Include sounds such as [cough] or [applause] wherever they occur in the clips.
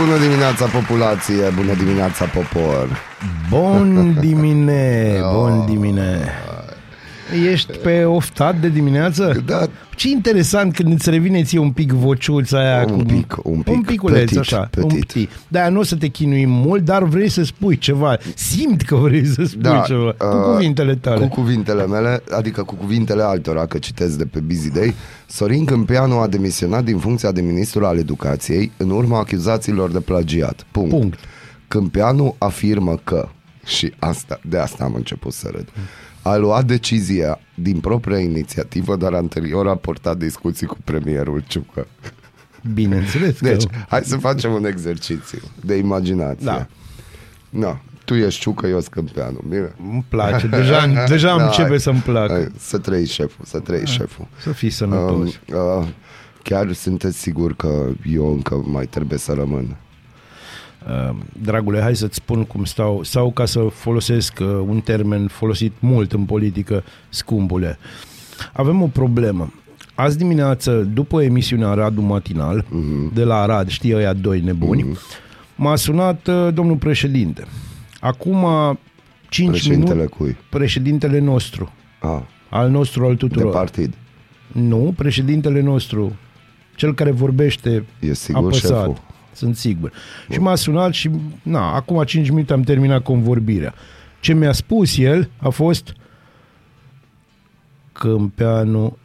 Bună dimineața populație, bună dimineața popor Bun [laughs] dimine, bun dimine. Ești pe oftat de dimineață? Da. Ce interesant când îți revine ție un pic voceuța aia. Un cu... pic, un pic. Un piculeț, Petit, așa. petit. Un pic. Da, nu o să te chinui mult, dar vrei să spui ceva. Simt că vrei să spui Da, ceva. Cu uh, cuvintele tale. Cu cuvintele mele, adică cu cuvintele altora, că citesc de pe Busy Day Sorin Câmpeanu a demisionat din funcția de ministru al educației în urma acuzațiilor de plagiat Punct, Punct. Câmpeanu afirmă că și asta, de asta am început să râd a luat decizia din propria inițiativă, dar anterior a portat discuții cu premierul Ciucă. Bineînțeles că... Deci, hai să facem un exercițiu de imaginație. Da. No, tu ești Ciucă, eu Scâmpeanu, bine? Îmi place. Deja, [laughs] deja Da, începe hai. să-mi placă. Hai, să trăi șeful, să trăi șeful. Să fii Um, sănătos. uh, chiar sunteți sigur că eu încă mai trebuie să rămân? Uh, dragule, hai să-ți spun cum stau, sau ca să folosesc uh, un termen folosit mult în politică, scumpule. Avem o problemă. Azi dimineață, după emisiunea Radu Matinal, uh-huh. de la Arad, știi ăia doi nebuni, uh-huh. m-a sunat uh, domnul președinte. Acum 5 Președintele minute, cui? președintele nostru, Ah, al nostru, al de tuturor. partid. Nu, președintele nostru, cel care vorbește E sigur apăsat. șeful? Sunt sigur. Și m-a sunat și, na, acum 5 minute am terminat convorbirea. Ce mi-a spus el a fost Câmpeanu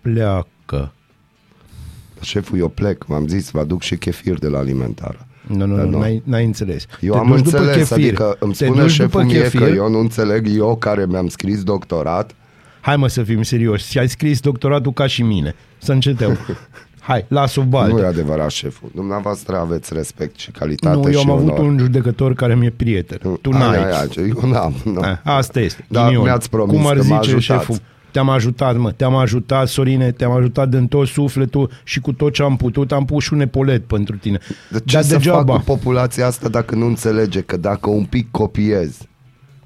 pleacă. Șeful, eu plec, m-am zis, vă aduc și chefir de la alimentară. Nu, nu, Dar nu, nu. n-ai, n-ai înțeles. Eu Te am duci după înțeles, chefir. adică îmi Te spune duci șeful după mie chefir. că eu nu înțeleg, eu care mi-am scris doctorat, Hai mă să fim serioși. Și ai scris doctoratul ca și mine. Să încetăm. [laughs] Hai, las-o baltă. nu e adevărat șeful. Dumneavoastră aveți respect și calitate Nu, eu și am avut onor. un judecător care mi-e prieten. Tu Ai, n-ai. ai, ai, eu n-am, nu. Ah, Asta este. Da, ghinion. mi-ați promis Cum ar că mă zice ajutați. șeful? Te-am ajutat, mă, te-am ajutat, Sorine, te-am ajutat din tot sufletul și cu tot ce am putut, am pus și un epolet pentru tine. De ce Dar să degeaba. fac cu populația asta dacă nu înțelege că dacă un pic copiezi,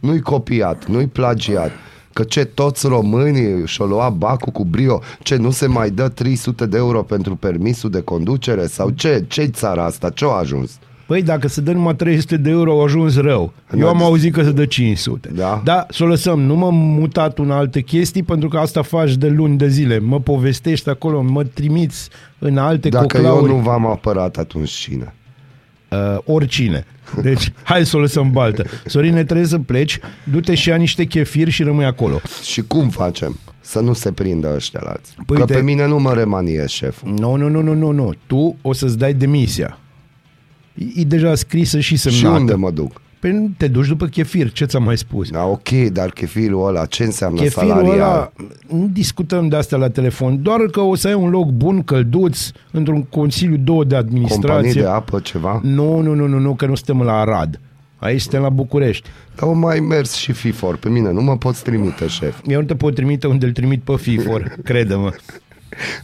nu-i copiat, nu-i plagiat, că ce toți românii și-o lua bacul cu brio, ce nu se mai dă 300 de euro pentru permisul de conducere sau ce, ce țara asta, ce a ajuns? Păi dacă se dă numai 300 de euro, au ajuns rău. Eu Da, am deci- auzit că se dă 500. Da. Da, să o lăsăm. Nu m-am mutat în alte chestii pentru că asta faci de luni de zile. Mă povestești acolo, mă trimiți în alte Dacă coclauri. eu nu v-am apărat, atunci cine? Uh, oricine. Deci, hai să o lăsăm baltă. Sorine, trebuie să pleci, du-te și ia niște chefir și rămâi acolo. Și cum facem? Să nu se prindă ăștia alții. Păi că te- pe mine nu mă remanie șeful. Nu, nu, nu, nu, nu, nu. Tu o să-ți dai demisia. E, e deja scrisă și Și semnată. unde mă duc? Păi nu te duci după chefir, ce ți-am mai spus? Da, ok, dar chefirul ăla, ce înseamnă Chefirul salarial? ăla, nu discutăm de astea la telefon, doar că o să ai un loc bun, călduț, într-un consiliu două de Companii administrație. de apă, ceva? Nu, nu, nu, nu, nu, că nu suntem la Arad. Aici suntem la București. Au mai mers și FIFOR. Pe mine nu mă poți trimite, șef. Eu nu te pot trimite unde îl trimit pe FIFOR, [laughs] crede-mă.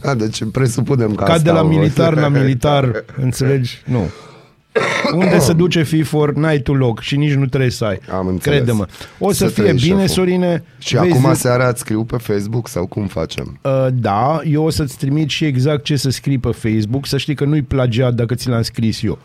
A, deci presupunem că Ca asta de la au- militar la [laughs] militar, înțelegi? Nu. Unde se duce FIFOR, n-ai tu loc și nici nu trebuie să ai. Am înțeles. Crede-mă. O să, Să fie trăiești, bine, șeful. Sorine. Și vezi, acum seara îți scriu pe Facebook sau cum facem? Uh, da, eu o să-ți trimit și exact ce să scrii pe Facebook, să știi că nu-i plagiat dacă ți l-am scris eu.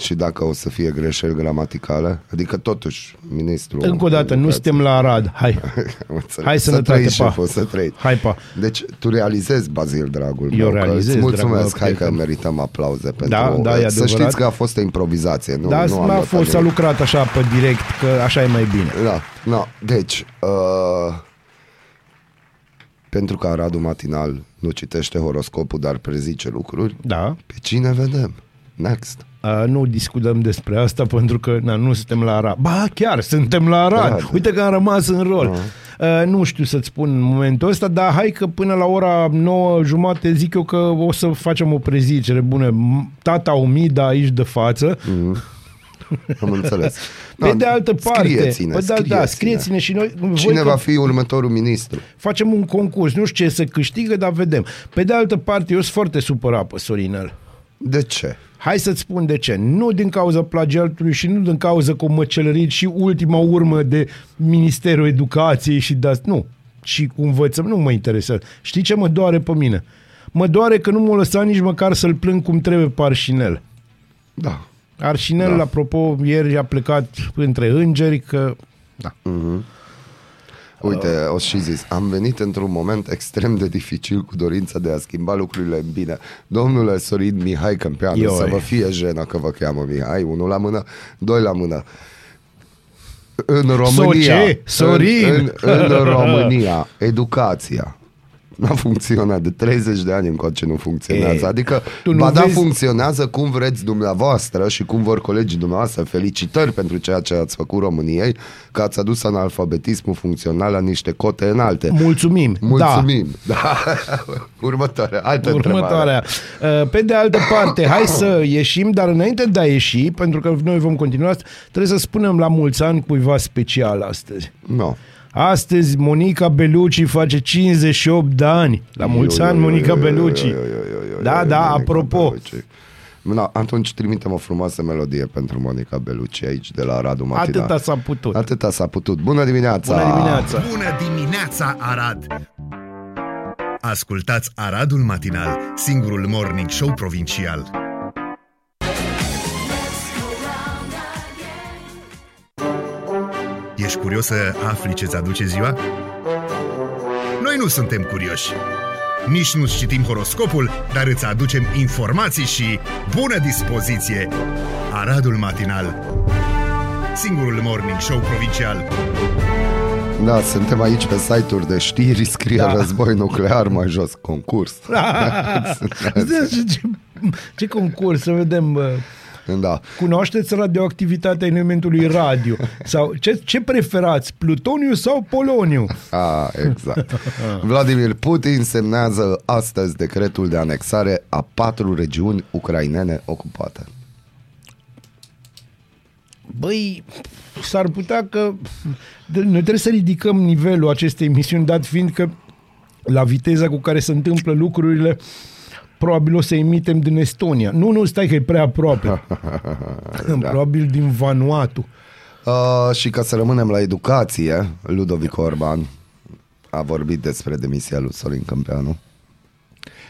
Și dacă o să fie greșeli gramaticale? Adică totuși, ministrul... Încă o dată, nu educației- suntem la Arad. Hai, [laughs] Am înțeles. Hai, să sănătate, trăiți, pa. șeful, să trăiți. hai pa. Deci tu realizezi, Bazil, dragul Eu meu, că realizez, îți dragul mulțumesc, meu hai că prieten. merităm aplauze pentru... Da, da, e Să adevărat. știți că a fost o improvizație, nu, Dar nu am n-a notat fost, s-a nimic. lucrat așa pe direct, că așa e mai bine. Da, da. Deci, uh, pentru că Aradul Matinal nu citește horoscopul, dar prezice lucruri, Da, pe cine vedem? Next. Uh, nu discutăm despre asta pentru că na, nu suntem la Arad. Ba, chiar suntem la Arad. Da, da. Uite că am rămas în rol. Uh, nu știu să-ți spun în momentul ăsta, dar hai că până la ora 9 jumate zic eu că o să facem o prezicere bună. M- Tata Umida aici de față. Mhm. am înțeles. [laughs] Pe de altă parte, scrieți-ne, pe de altă, da, scrieți-ne și noi. voi Cine că va fi următorul ministru? Facem un concurs, nu știu ce să câștigă, dar vedem. Pe de altă parte, eu sunt foarte supărat pe Sorinel. De ce? Hai să-ți spun de ce. Nu din cauza plagiatului și nu din cauza că mă celărit și ultima urmă de Ministerul Educației și de asta. Nu. Și cu învățăm, nu mă interesează. Știi ce mă doare pe mine? Mă doare că nu m-a lăsat nici măcar să-l plâng cum trebuie pe Arșinel. Da. Arșinel, Da. da. apropo, ieri a plecat între îngeri că... Da. Uite, o și zis, am venit într-un moment extrem de dificil cu dorința de a schimba lucrurile în bine. Domnule Sorin Mihai Câmpeanu, Ioi. să vă fie jenă că vă cheamă Mihai, unul la mână, doi la mână. În România, Soce, Sorin. În, în, în România, educația N-a funcționat, de 30 de ani încoace nu funcționează. E, adică, tu nu ba da, vezi- funcționează cum vreți dumneavoastră și cum vor colegii dumneavoastră. Felicitări pentru ceea ce ați făcut României, că ați adus analfabetismul funcțional la niște cote înalte. Mulțumim. Mulțumim. Da. [laughs] Următoarea, altă întrebare. Următoarea. Uh, Pe de altă parte, hai să ieșim, dar înainte de a ieși, pentru că noi vom continua, asta, trebuie să spunem la mulți ani cuiva special astăzi. No. Astăzi Monica Bellucci face 58 de ani. La mulți ani, Monica Bellucci. Da, da, apropo. Da, atunci trimitem o frumoasă melodie pentru Monica Bellucci aici de la Radu Matina. Atâta s-a putut. Atâta s-a putut. Bună dimineața! Bună dimineața! Bună dimineața, Arad! Ascultați Aradul Matinal, singurul morning show provincial. Ești curios să afli ce-ți aduce ziua? Noi nu suntem curioși. Nici nu citim horoscopul, dar îți aducem informații și bună dispoziție! Aradul Matinal, singurul morning show provincial. Da, suntem aici pe site-uri de știri, scrie da. Da. război nuclear mai jos, concurs. [laughs] ce, ce, ce concurs, să vedem. Bă. Da. Cunoașteți radioactivitatea elementului radio? Sau ce, ce preferați, plutoniu sau poloniu? A, exact. Vladimir Putin semnează astăzi decretul de anexare a patru regiuni ucrainene ocupate. Băi, s-ar putea că de- noi trebuie să ridicăm nivelul acestei emisiuni, dat fiind că la viteza cu care se întâmplă lucrurile, probabil o să emitem din Estonia. Nu, nu, stai că e prea aproape. [laughs] da. Probabil din Vanuatu. Uh, și ca să rămânem la educație, Ludovic Orban a vorbit despre demisia lui Sorin Câmpeanu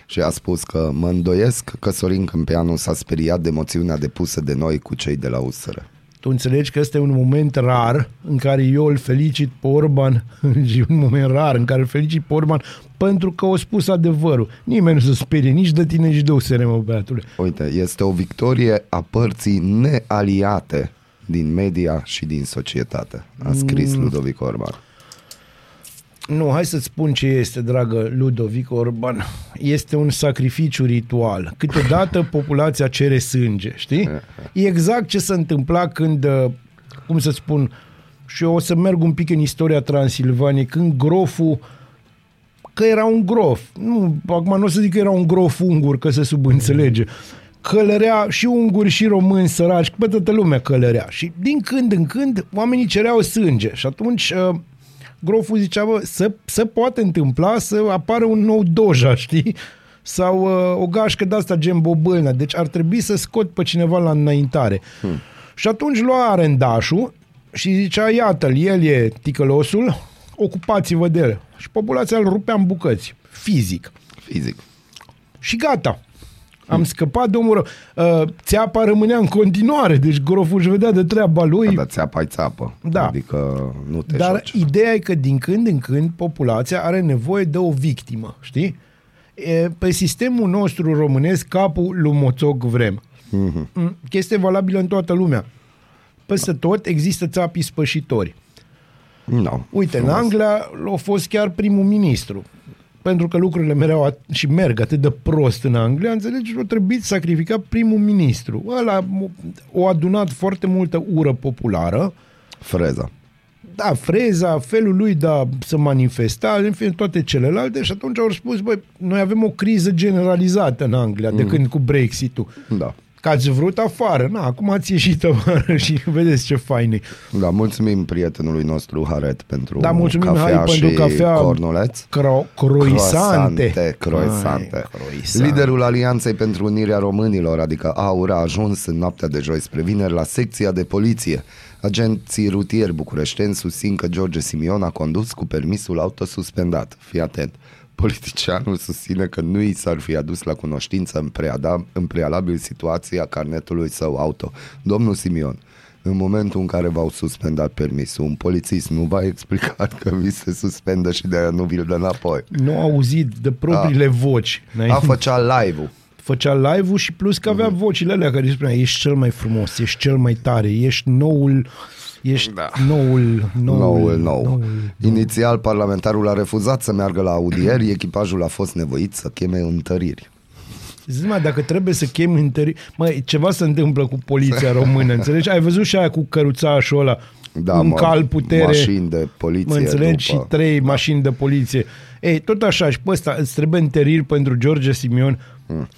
și a spus că mă îndoiesc că Sorin Câmpeanu s-a speriat de moțiunea depusă de noi cu cei de la USR. Tu înțelegi că este un moment rar în care eu îl felicit pe Orban și [laughs] un moment rar în care îl felicit pe Orban pentru că a spus adevărul. Nimeni nu se sperie nici de tine, nici de USR, mă, băiatule. Uite, este o victorie a părții nealiate din media și din societate, a scris Ludovic Orban. Nu, hai să-ți spun ce este, dragă Ludovic Orban. Este un sacrificiu ritual. Câteodată [laughs] populația cere sânge, știi? E exact ce se întâmpla când, uh, cum să spun, și eu o să merg un pic în istoria Transilvaniei, când groful că era un grof. Nu, acum nu o să zic că era un grof ungur, că se subînțelege. Călărea și unguri și români săraci, pe toată lumea călărea. Și din când în când oamenii cereau sânge. Și atunci uh, groful zicea, bă, să, să poate întâmpla să apară un nou doja, știi? Sau uh, o gașcă de asta gen bobâlnă. Deci ar trebui să scot pe cineva la înaintare. Hmm. Și atunci lua arendașul și zicea, iată-l, el e ticălosul, ocupați-vă de el. Și populația îl rupea în bucăți, fizic. Fizic. Și gata. Am scăpat de omul rău. Uh, țeapa rămânea în continuare, deci groful își vedea de treaba lui. Dar țeapa țeapă. Da. Adică nu te Dar joci. ideea e că din când în când populația are nevoie de o victimă, știi? E, pe sistemul nostru românesc, capul lui Moțoc vrem. Mhm. Mm, Chestie valabilă în toată lumea. Peste tot există țapii spășitori. No, Uite, frumos. în Anglia a fost chiar primul ministru. Pentru că lucrurile mereau at- și merg atât de prost în Anglia, înțelegi, a trebuit sacrifica primul ministru. Ăla o adunat foarte multă ură populară, Freza. da, freza, felul lui de a se manifesta, în fine, toate celelalte și atunci au spus, băi, noi avem o criză generalizată în Anglia de când cu Brexit-ul. Da. Că ați vrut afară. Na, acum ați ieșit afară [laughs] și vedeți ce fain e. Da, mulțumim prietenului nostru Haret pentru Da, mulțumim, cafea Hai, pentru și cafea cornuleț. Cro- croisante. Croissante, croissante. Ai, croissante. Liderul Alianței pentru Unirea Românilor, adică AUR, a ajuns în noaptea de joi spre vineri la secția de poliție. Agenții rutieri bucureșteni susțin că George Simion a condus cu permisul autosuspendat. Fii atent. Politicianul susține că nu i s-ar fi adus la cunoștință în, preada, în prealabil situația carnetului său auto. Domnul Simion, în momentul în care v-au suspendat permisul, un polițist nu v-a explicat că vi se suspendă și de aia nu vi-l dă înapoi. Nu au auzit de propriile voci. N-ai- A făcea live-ul. Făcea live-ul și plus că avea vocile alea care îi spunea ești cel mai frumos, ești cel mai tare, ești noul, ești Da. noul, noul, Noul, nou. Inițial, parlamentarul a refuzat să meargă la audieri, echipajul a fost nevoit să cheme întăriri. Zici, mă, dacă trebuie să chem întări... Măi, ceva se întâmplă cu poliția română, înțelegi? Ai văzut și aia cu căruțașul ăla, Da, un mă, cal putere, mașini de poliție mă înțelegi, după. și trei da. mașini de poliție. Ei, tot așa, și pe ăsta îți trebuie întăriri pentru George Simion.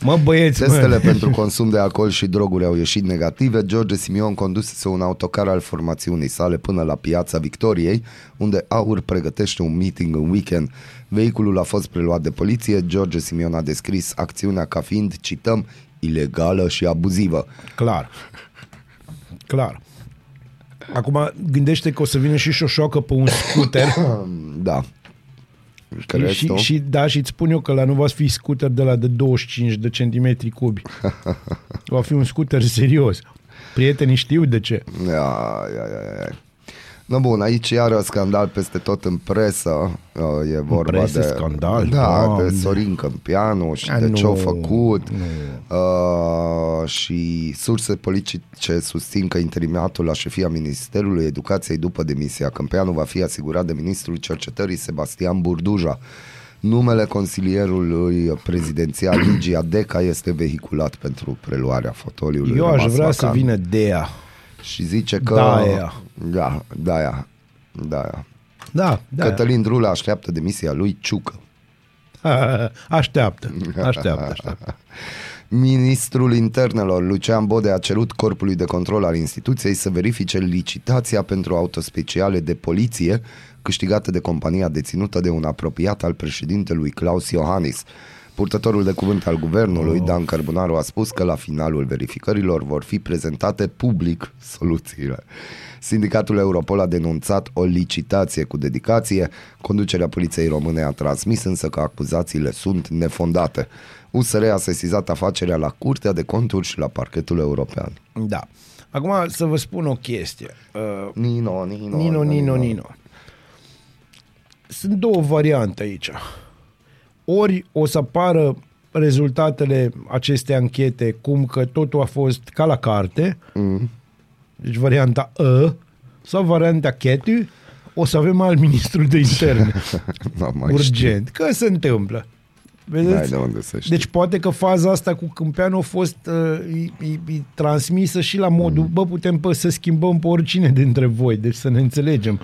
Mă, băieți, Testele mă. pentru consum de alcool și droguri au ieșit negative. George Simion condusese un autocar al formațiunii sale până la Piața Victoriei, unde Aur pregătește un meeting în weekend. Vehiculul a fost preluat de poliție. George Simion a descris acțiunea ca fiind, cităm, ilegală și abuzivă. Clar. Clar. Acum gândește că o să vină și șoșoacă pe un scooter [coughs] Da. Crezi și, tu? și, da, și îți spun eu că la nu va fi scooter de la de 25 de centimetri cubi. [laughs] Va fi un scooter serios. Prietenii știu de ce. Ia, ia, ia, ia. No bun, aici iară scandal peste tot în presă. Uh, E vorba presă, de scandal? Da, Doamne. de Sorin Câmpianu și A, de nu, ce-au făcut. nu. Uh, și surse politice susțin că interimatul la șefia Ministerului Educației după demisia Câmpianu va fi asigurat de ministrul cercetării Sebastian Burduja. Numele consilierului prezidențial Ligia Deca este vehiculat pentru preluarea fotoliului. Eu aș rămas vrea să vacant. vină Dea. Și zice că... Da-aia. Da, da, da, da. Da, da. Cătălin Drula așteaptă demisia lui Ciucă. [laughs] Așteaptă, așteaptă, așteaptă. [laughs] Ministrul Internelor, Lucian Bode, a cerut Corpului de Control al instituției să verifice licitația pentru autospeciale de poliție câștigată de compania deținută de un apropiat al președintelui Claus Iohannis. Purtătorul de cuvânt al guvernului, Dan Cărbunaru, a spus că la finalul verificărilor vor fi prezentate public soluțiile. Sindicatul Europol a denunțat o licitație cu dedicație. Conducerea Poliției Române a transmis însă că acuzațiile sunt nefondate. USR a sesizat afacerea la Curtea de Conturi și la parchetul european. Da. Acum să vă spun o chestie. Uh, Nino, Nino, Nino, Nino, Nino. Sunt două variante aici. Ori o să apară rezultatele acestei anchete cum că totul a fost ca la carte, Mm. deci varianta E, sau varianta chetu, o să avem alt ministru de interne. [laughs] Nu mai urgent. Că se întâmplă. N-ai Vedeți? de unde să știi. Deci poate că faza asta cu Câmpeanu a fost uh, e, e, e, transmisă și la modul, Mm. bă, putem pe, să schimbăm pe oricine dintre voi, deci să ne înțelegem.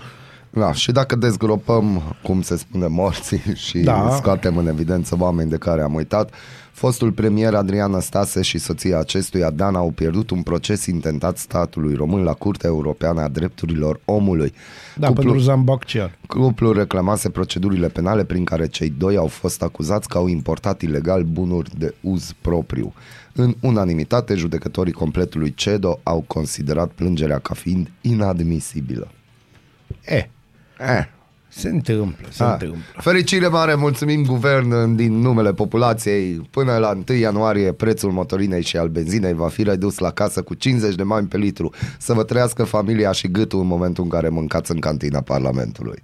Da, și dacă dezgropăm, cum se spune, morții [laughs] și Da. da. scoatem în evidență oameni de care am uitat, fostul premier Adrian Stase și soția acestuia, Dana, au pierdut un proces intentat statului român la Curtea Europeană a Drepturilor Omului. Da, Cuplu... pentru Zambaccian. Cuplul reclamase procedurile penale prin care cei doi au fost acuzați că au importat ilegal bunuri de uz propriu. În unanimitate, judecătorii completului CEDO au considerat plângerea ca fiind inadmisibilă. E, Eh, se întâmplă, se Ah, întâmplă. Fericire mare, mulțumim guvern din numele populației. Până la 1 ianuarie prețul motorinei și al benzinei va fi redus la casă cu 50 de bani pe litru. Să vă trăiască familia și gâtul în momentul în care mâncați în cantina Parlamentului.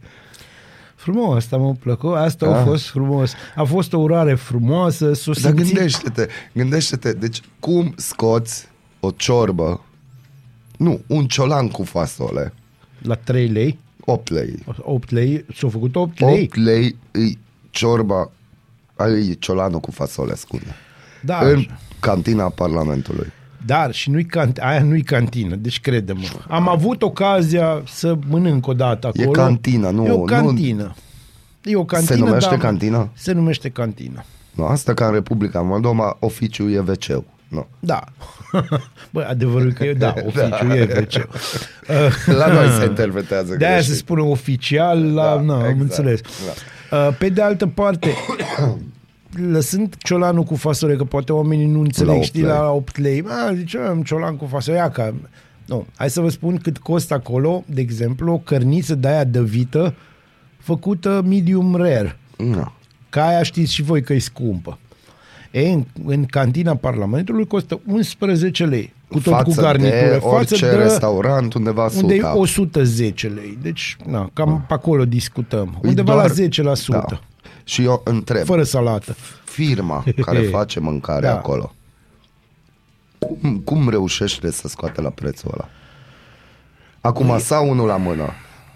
Frumos, asta m-a plăcut, asta a Ah. fost frumos. A fost o urare frumoasă, s-o Dar simțit- gândește-te, gândește-te, deci cum scoți o ciorbă, nu, un ciolan cu fasole, La 3 lei, 8 lei. 8 lei, s-au făcut 8 lei. 8 lei îi ciorba, ai ciolanul cu fasole ascunde. Da, în așa. cantina Parlamentului. Dar și nu-i cant- aia nu-i cantină, deci crede-mă. Am avut ocazia să mănânc o dată acolo. cantină, nu- E o nu- cantină. E o cantină, numește dar- cantină? Se numește cantină. Nu, asta ca în Republica Moldova, oficiul e wc Nu. Da. [laughs] Bă, adevărul că e, da, [laughs] oficiu e WC. La noi [laughs] se interpretează De aia se greșit. spune oficial, la, Da, da, na, exact. am înțeles. Uh, Pe de altă parte, [coughs] lăsând ciolanul cu fasole, că poate oamenii nu înțeleg, opt știi, lei. la 8 lei, a, zice, am ciolan cu fasole, ia că... Nu, hai să vă spun cât costă acolo, de exemplu, o cărniță de aia de vită făcută medium rare. Nu. Ca aia știți și voi că e scumpă. E, în, în cantina Parlamentului costă 11 lei, cu tot față cu garnitură. de orice restaurant undeva unde e 100. 110 lei. Deci, na, cam pe acolo discutăm. E Undeva doar- la 10%. Da. Și eu întreb, Fără salată. firma care [laughs] face mâncare Da. acolo, cum, cum reușește să scoate la prețul ăla? Acum, sau unul la mână,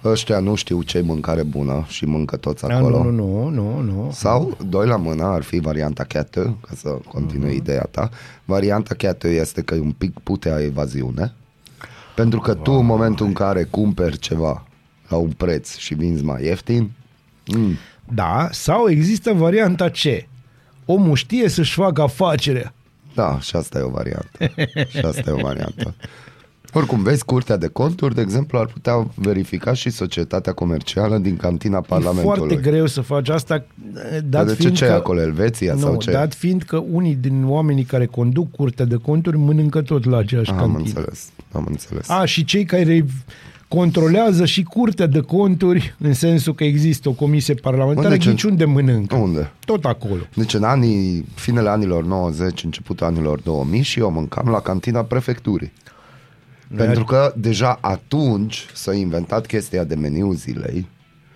ăștia nu știu ce mâncare bună și mâncă toți Da, acolo. nu, nu, nu, nu, nu. Sau, doi la mână, ar fi varianta chetă, ca să continui ideea ta. Varianta chetă este că e un pic putea evaziune, pentru că tu în momentul în care cumperi ceva la un preț și vinzi mai ieftin, mm, Da, sau există varianta C. Omul știe să-și facă afacerea. da, și asta e o variantă. [laughs] și asta e o variantă. Oricum, vezi, Curtea de Conturi, de exemplu, ar putea verifica și societatea comercială din cantina E Parlamentului. foarte greu să faci asta, Dar dat de ce, fiind ce că... e acolo, Elveția nu, sau ce? dat fiind că unii din oamenii care conduc curtea de conturi mănâncă tot la aceeași Am cantină. înțeles, am înțeles. A, și cei care controlează și curtea de conturi, în sensul că există o comisie parlamentară, Unde ce- ghici unde mănâncă. Unde? Tot acolo. Deci în anii, finele anilor 90, începutul anilor 2000 și eu mâncam la cantina prefecturii. Pentru că deja atunci s-a inventat chestia de meniu zilei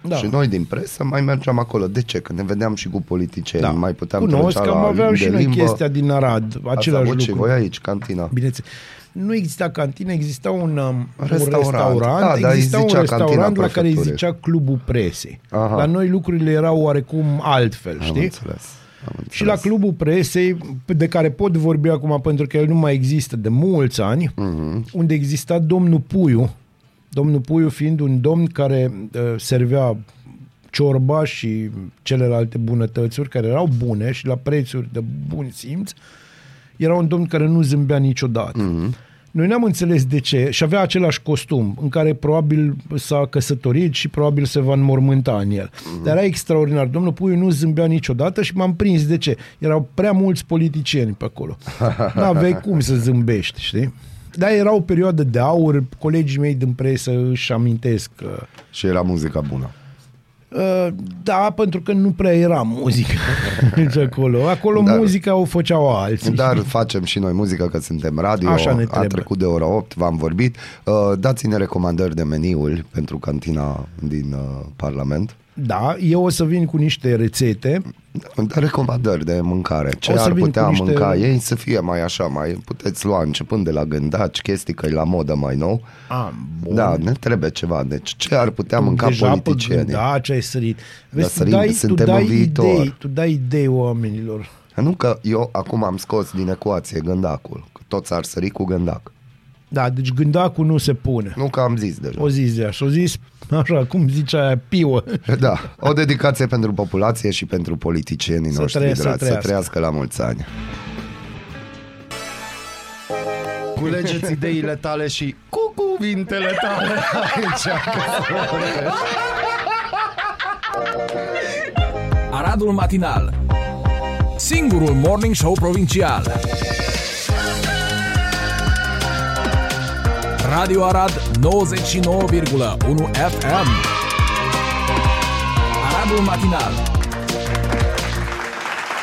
Da. și noi din presă mai mergeam acolo. De ce? Că ne vedeam și cu politicieni, Da. mai puteam Cunosc trecea că am la aveam limbi și de noi limbă. chestia din Arad, Ați același avut și lucru. voi aici, cantina. Bineînțeles. Nu exista cantină, exista un, um, un Restaurant. restaurant, Da, dar îi exista un zicea cantina restaurant la care îi prefecturii. zicea Clubul Presei. Aha. La noi lucrurile erau oarecum altfel, Am știi? înțeles. Am înțeles. Și la Clubul Presei, de care pot vorbi acum pentru că el nu mai există de mulți ani, Mhm. unde exista domnul Puiu, domnul Puiu fiind un domn care uh, servea ciorba și celelalte bunătățuri care erau bune și la prețuri de bun simț, era un domn care nu zâmbea niciodată. Mm-hmm. Noi n-am înțeles de ce și avea același costum în care probabil s-a căsătorit și probabil se va înmormânta în el. Mm-hmm. Dar era extraordinar. Domnul Puiu nu zâmbea niciodată și m-am prins de ce. Erau prea mulți politicieni pe acolo. [laughs] N-aveai cum să zâmbești, știi? Dar era o perioadă de aur, colegii mei din presă își amintesc că Și era muzica bună. Uh, da, pentru că nu prea era muzică [laughs] nici acolo. Acolo Dar- muzica o făceau alții. Dar [laughs] facem și noi muzică că suntem radio, Așa ne a trebuie. trecut de ora 8, v-am vorbit. Uh, dați-ne recomandări de meniuri pentru cantina din uh, Parlament. Da, eu o să vin cu niște rețete. Dar recomandări de mâncare. Ce O să ar vin putea cu niște- mânca ei să fie mai așa, mai puteți lua începând de la gândaci, chestii că e la modă mai nou. Ah, bun. Da, ne trebuie ceva. Deci ce ar putea mânca Deja politicienii? Da, ce ai sărit. Vezi, tu sărim, dai, tu suntem dai în viitor. idei, tu dai idei oamenilor. Nu că eu acum am scos din ecuație gândacul, că toți ar sări cu gândac. Da, deci gândacul nu se pune. Nu că am zis deja. O zis de așa, o zis [laughs] așa, cum zicea aia, piuă. Da, o dedicație pentru populație și pentru politicienii Să noștri trăiască, dragi. să Să trăiască. trăiască la mulți ani. Culegeți ideile tale și cu cuvintele tale aici. Aradul Matinal Singurul Morning Show Provincial Radio Arad 99,1 FM Aradul Matinal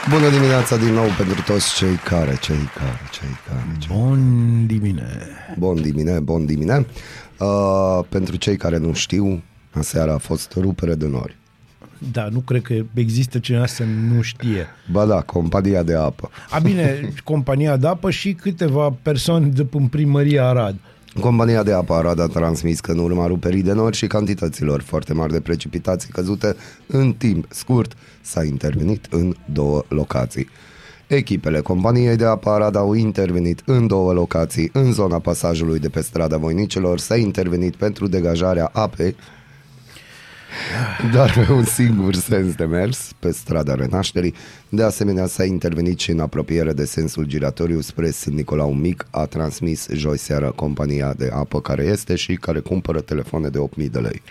Bună dimineața din nou pentru toți cei care, cei care, cei care, cei Bun dimine. Bun dimine, bun dimine. Uh, pentru cei care nu știu, aseară a fost rupere de nori. Da, nu cred că există cineva să nu știe. Ba da, compania de apă. A bine, compania de apă și câteva persoane de în primăria Arad. Compania de apă Arad a transmis că în urma ruperii de nori și cantităților foarte mari de precipitații căzute în timp scurt s-a intervenit în două locații. Echipele companiei de apă Arad au intervenit în două locații, în zona pasajului de pe strada Voinicelor s-a intervenit pentru degajarea apei doar pe un singur sens de mers pe strada Renașterii. De asemenea, s-a intervenit și în apropiere de sensul giratoriu spre Sfânt Nicolau Mic, a transmis joi seara compania de apă care este și care cumpără telefoane de 8.000 de lei.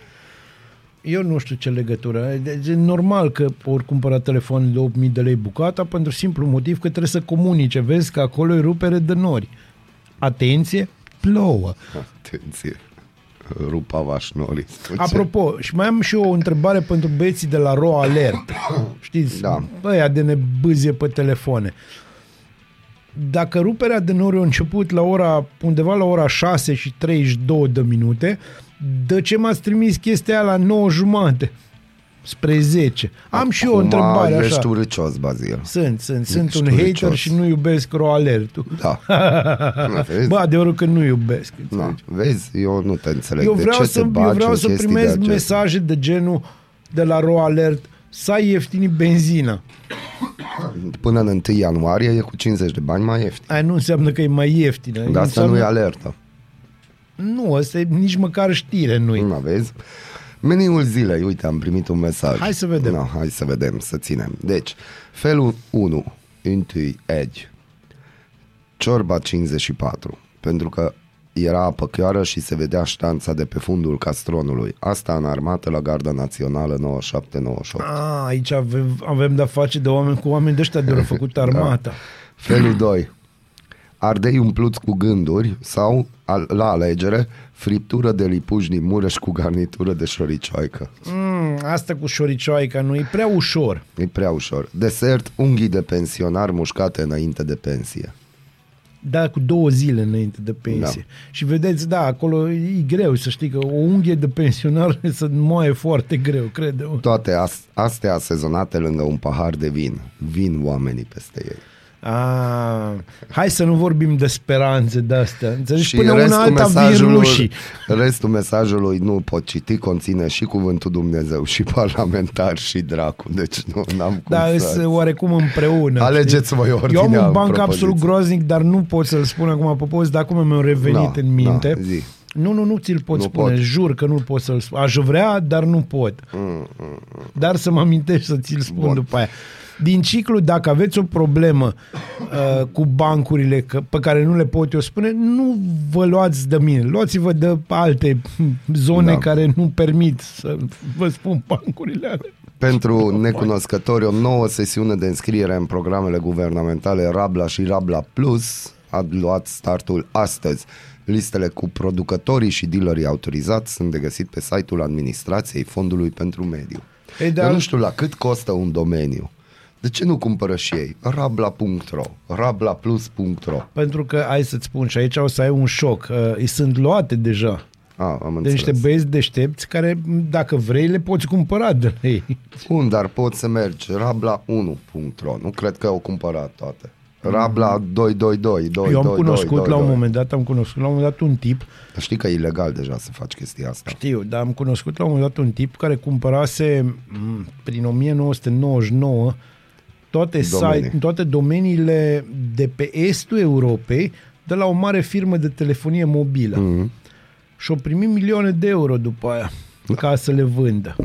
Eu nu știu ce legătură. Deci e normal că ori cumpăra telefon de 8.000 de lei bucata pentru simplu motiv că trebuie să comunice. Vezi că acolo e rupere de nori. Atenție, plouă. Atenție, rupava șnorii. [laughs] Apropo, și mai am și eu o întrebare pentru băieții de la Ro Alert. [coughs] Știți, Da. ăia de ne bâzie pe telefoane. Dacă ruperea de nori a început la ora, undeva la ora 6 și 32 de minute, de ce m-ați trimis chestia aia la 9 jumate? Spre 10. Am și eu o întrebare ești așa. urâcios, Bazil. Sunt, sunt, sunt Ești un hater urâcios. și nu iubesc Ro Alertul. Da. [laughs] Nu, vezi? Bă, adevărul că nu iubesc. Da, înțelegi? vezi, eu nu te înțeleg. Eu de vreau ce să, te bagi eu vreau în să chestii primesc de acestea? mesaje de genul de la Ro Alert să ai ieftini benzina. Până în 1 ianuarie e cu 50 de bani mai ieftin. Aia nu înseamnă că e mai ieftină. Dar asta înseamnă... nu e alertă. Nu, asta e nici măcar știre nu Nu vezi? Meniul zilei, uite, am primit un mesaj. Hai să vedem. No, hai să vedem, să ținem. Deci, felul 1, întâi edge, ciorba 54, pentru că era apă chiară și se vedea ștanța de pe fundul castronului. Asta în armată la Garda Națională 97-98. A, aici avem, avem de-a face de oameni cu oameni de ăștia de au [laughs] făcut armata. Da. Felul 2. Ardei umpluți cu gânduri sau, al- la alegere, friptură de lipuș din mureș cu garnitură de șoricioaică. Mm, asta cu șoricioaica nu e prea ușor. E prea ușor. Desert, unghii de pensionar mușcate înainte de pensie. Da, cu două zile înainte de pensie. Da. Și vedeți, da, acolo e greu să știi că o unghie de pensionar [laughs] să moaie foarte greu, crede Toate as- astea sezonate lângă un pahar de vin. Vin oamenii peste ei. A, hai să nu vorbim de speranțe de astea. Înțelegi? Și Până una restul alta vin mesajului, rușii. restul mesajului nu pot citi, conține și cuvântul Dumnezeu, și parlamentar, și dracu. Deci nu am cum Da, să... sunt oarecum împreună. Alegeți știi? voi Eu am ordinea un banc propoziției. absolut groaznic, dar nu pot să-l spun acum pe post, dar acum mi-a revenit Da, în minte. da, zi. Nu, nu, nu ți-l pot Nu spune, pot. jur că nu pot să-l spun. Aș vrea, dar nu pot. Dar să mă amintești să ți-l spun Mm, Bun. după aia. Din ciclu, dacă aveți o problemă uh, cu bancurile că, pe care nu le pot eu spune, nu vă luați de mine. Luați-vă de alte zone Da. care nu permit să vă spun bancurile alea. Pentru necunoscători, o nouă sesiune de înscriere în programele guvernamentale Rabla și Rabla Plus a luat startul astăzi. Listele cu producătorii și dealerii autorizați sunt de găsit pe site-ul administrației Fondului pentru Mediu. Ei, Eu dar- nu știu la cât costă un domeniu. De ce nu cumpără și ei? Rabla.ro, rablaplus.ro Pentru că, hai să-ți spun, și aici o să ai un șoc, uh, îi sunt luate deja A, am de niște înțeles. băieți deștepți care, dacă vrei, le poți cumpăra de la ei. Bun, dar poți să mergi rabla1.ro. Nu cred că au cumpărat toate. Rabla 222 2, Eu am 2, cunoscut 2, la un 2. moment dat, am cunoscut la un moment dat un tip, Dar știi că e ilegal deja să faci chestia asta. știu, dar am cunoscut la un moment dat un tip care cumpărase m, prin 1999 toate, Domenii. site, toate domeniile de pe estul Europei de la o mare firmă de telefonie mobilă. Mhm. Și-o primi milioane de euro după aia ca să le vândă.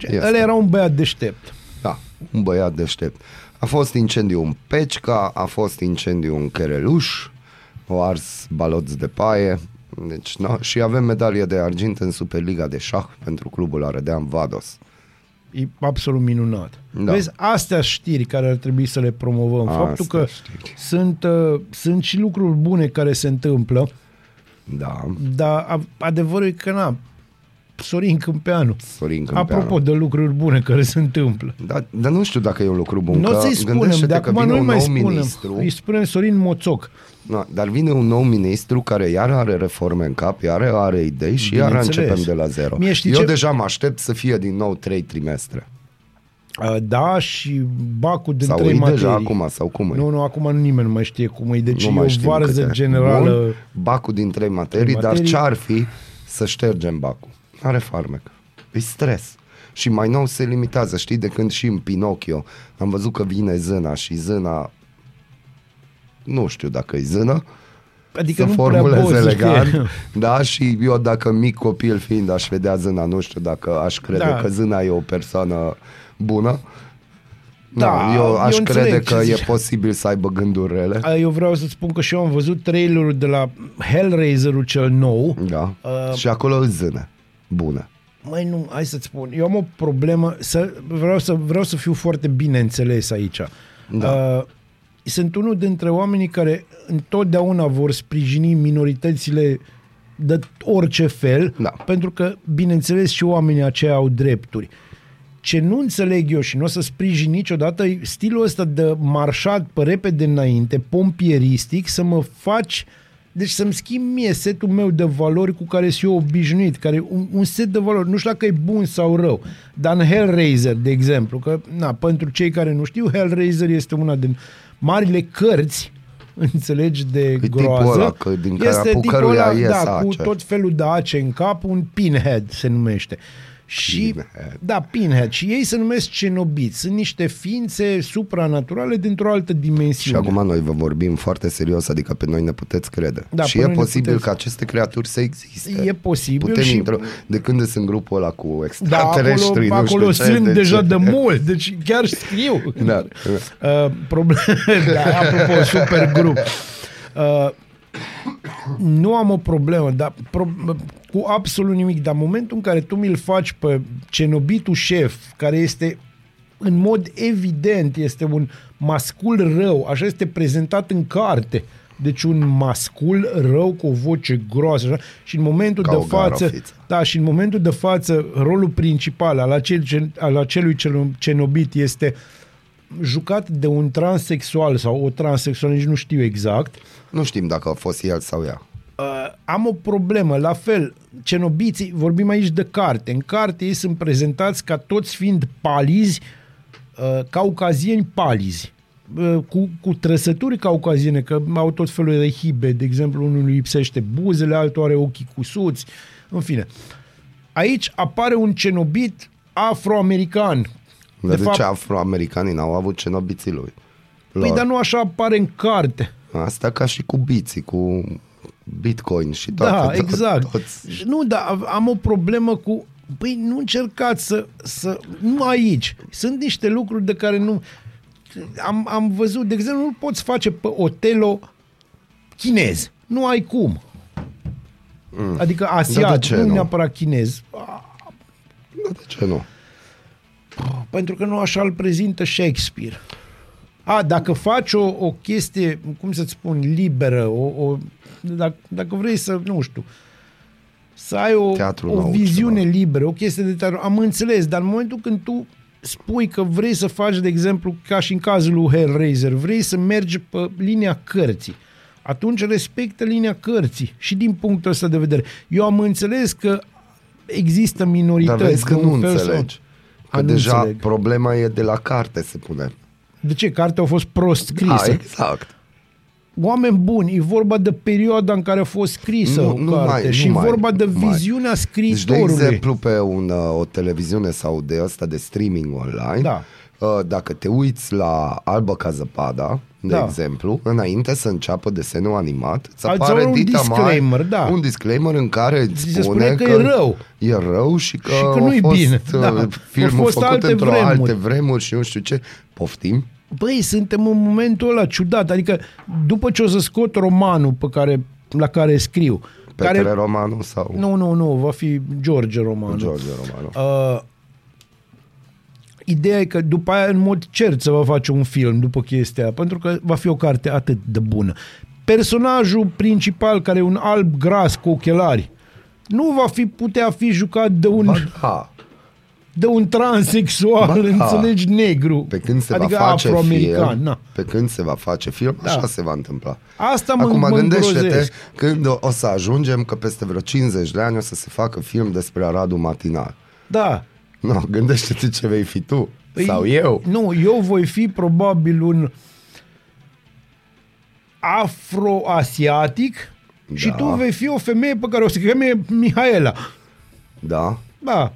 Este. Ăla era un băiat deștept. Da, un băiat deștept. A fost incendiu în Pecica, a fost incendiu în Chereluș, o ars baloți de paie, deci, no, și avem medalie de argint în Superliga de șah pentru clubul Arădean Vados. E absolut minunat. Da. Da. Vezi, astea știri care ar trebui să le promovăm. Astea Faptul că știri. sunt, uh, sunt și lucruri bune care se întâmplă, Da, dar a- adevărul e că na, Sorin Câmpeanu. Sorin Câmpeanu. Apropo de lucruri bune care se întâmplă. Da, dar nu știu dacă e un lucru bun. Nu că o să-i spunem, gândește-te de că acum vine nu-i un mai nou spunem. ministru. Îi spunem Sorin Moțoc. Da, dar vine un nou ministru care iar are reforme în cap, iar are idei și iar Bineînțeles. începem de la zero. Mie știi Eu ce- deja mă aștept să fie din nou trei trimestre. Uh, Da, și bacul din Sau trei e materii. deja acum, sau cum e? Nu, nu, acum nimeni nu mai știe cum e. Deci nu e mai o știm varză câte. generală. Bun, bacul din trei materii, Trei dar materii. ce ar fi să ștergem bacul? Are farmec. E stres. Și mai nou se limitează, știi, de când și în Pinocchio am văzut că vine zâna și zâna nu știu dacă e zână, Adică să nu prea formuleze poți să elegant. fie. Da, și eu dacă mic copil fiind aș vedea zâna, nu știu dacă aș crede Da. că zâna e o persoană bună. Da, Da, eu aș eu crede înțeleg că ce e zici. posibil să aibă gânduri rele. A, Eu vreau să-ți spun că și eu am văzut trailerul de la Hellraiser-ul cel nou. Da. Uh, și acolo îți zâne. Bune. Măi, nu, hai să-ți spun. Eu am o problemă, să, vreau, să, vreau să fiu foarte bine înțeles aici. Da. Uh, sunt unul dintre oamenii care întotdeauna vor sprijini minoritățile de orice fel, Da. pentru că, bineînțeles, și oamenii aceia au drepturi. Ce nu înțeleg eu și nu o să sprijin niciodată e stilul ăsta de marșat pe repede înainte, pompieristic, să mă faci deci să-mi schimb mie setul meu de valori cu care sunt eu obișnuit, care un, un set de valori, nu știu dacă e bun sau rău, dar în Hellraiser, de exemplu, că na, pentru cei care nu știu, Hellraiser este una din marile cărți [laughs] înțelegi, de tipul groază. ăla, că din care este apu tipul căruia ăla, ies da, cu ace. tot felul de ace în cap, un pinhead se numește. Și, Pinhead. da, pinhead. Și ei se numesc cenobiți. Sunt niște ființe supranaturale dintr-o altă Și dimensiune. acum noi vă vorbim foarte serios, adică pe noi ne puteți crede. Da, și pe e noi ne posibil puteți- ca aceste creaturi să existe. E posibil Putem și- intro... De când sunt în grupul ăla cu Da, extraterestri, acolo, nu știu acolo ce, sunt deci- deja de mult, deci chiar scriu. Da. [laughs] Uh, problem... [laughs] da, apropo, super grup. Uh, nu am o problemă, dar pro... cu absolut nimic, dar în momentul în care tu mi-l faci pe cenobitul șef, care este în mod evident este un mascul rău, așa este prezentat în carte. Deci un mascul rău cu o voce groasă așa, și în momentul Ca de o față garofiță. da, și în momentul de față rolul principal al, acel, al acelui cel- cenobit este jucat de un transexual sau o transexuală, nici nu știu exact. Nu știm dacă a fost el sau ea. Uh, am o problemă, la fel, cenobiții, vorbim aici de carte. În carte ei sunt prezentați ca toți fiind palizi, uh, caucazieni palizi, uh, cu, cu trăsături caucaziene, că au tot felul de hibe, de exemplu, unul îi lipsește buzele, altul are ochii cusuți, în fine. Aici apare un cenobit afroamerican. De, de ce afroamericanii n-au avut cenobiții lui? Păi, Lor. dar nu așa apare în carte. Asta ca și cu biții, cu bitcoin și toate. Da, tot- exact. Toți. Nu, dar am o problemă cu... Păi nu încercați să, să... Nu aici. Sunt niște lucruri de care nu... Am, am văzut, de exemplu, nu poți face pe Otelo chinez. Nu ai cum. Mm. Adică asiat, Dar de ce nu nu? neapărat chinez. Da, de ce nu? Pentru că nu așa îl prezintă Shakespeare. A, dacă faci o, o chestie, cum să-ți spun, liberă, o, o, dacă, dacă vrei să, nu știu, să ai o, Teatru o nou, viziune ceva. liberă, o chestie de teatru, am înțeles, dar în momentul când tu spui că vrei să faci, de exemplu, ca și în cazul lui Hellraiser, vrei să mergi pe linia cărții, atunci respectă linia cărții și din punctul ăsta de vedere. Eu am înțeles că există minorități. Dar vezi că de nu un fel sau- înțelegi. Că A, nu deja înțeleg. problema e de la carte, se pune. De ce? Cartea a fost prost scrisă. Da, exact. Oameni buni, e vorba de perioada în care a fost scrisă Nu- o nu carte mai- și nu e mai- vorba de nu mai. viziunea Deci, de scriitorului. exemplu, pe un, uh, o televiziune sau de asta de streaming online, Da. uh, dacă te uiți la Albă ca zăpada, de Da. exemplu, înainte să înceapă desenul animat, îți Îți apare au un dita disclaimer, mai, da. un disclaimer în care îți Se spune, spune că e rău. E rău și că, Și că a nu-i fost, bine. uh, Da. Au filmul fost făcut alte într-o vremuri. alte vremuri și nu știu ce. Poftim? Băi, suntem în momentul ăla ciudat. Adică, după ce o să scot romanul pe care, la care scriu, Petre care... Romanu sau Nu, nu, nu, va fi George Romanu. George Romanu? Uh, ideea e că după aia, în mod cert, să va face un film după chestia aia, pentru că va fi o carte atât de bună. Personajul principal, care e un alb gras cu ochelari, nu va fi putea fi jucat de un, Ba da. De un transexual, Ba da. înțelegi, negru. Pe când se adică va face afroamerican. film, Na. pe când se va face film, Da. așa se va întâmpla. Asta mă, Acum mă gândește-te îngrozesc. când o, o să ajungem că peste vreo 50 de ani o să se facă film despre Aradul Matinal. Da. No, gândește-te ce vei fi tu. Păi, sau eu. Nu, eu voi fi probabil un afroasiatic da. și Da. tu vei fi o femeie pe care o să cheme Mihaela. Da? Da.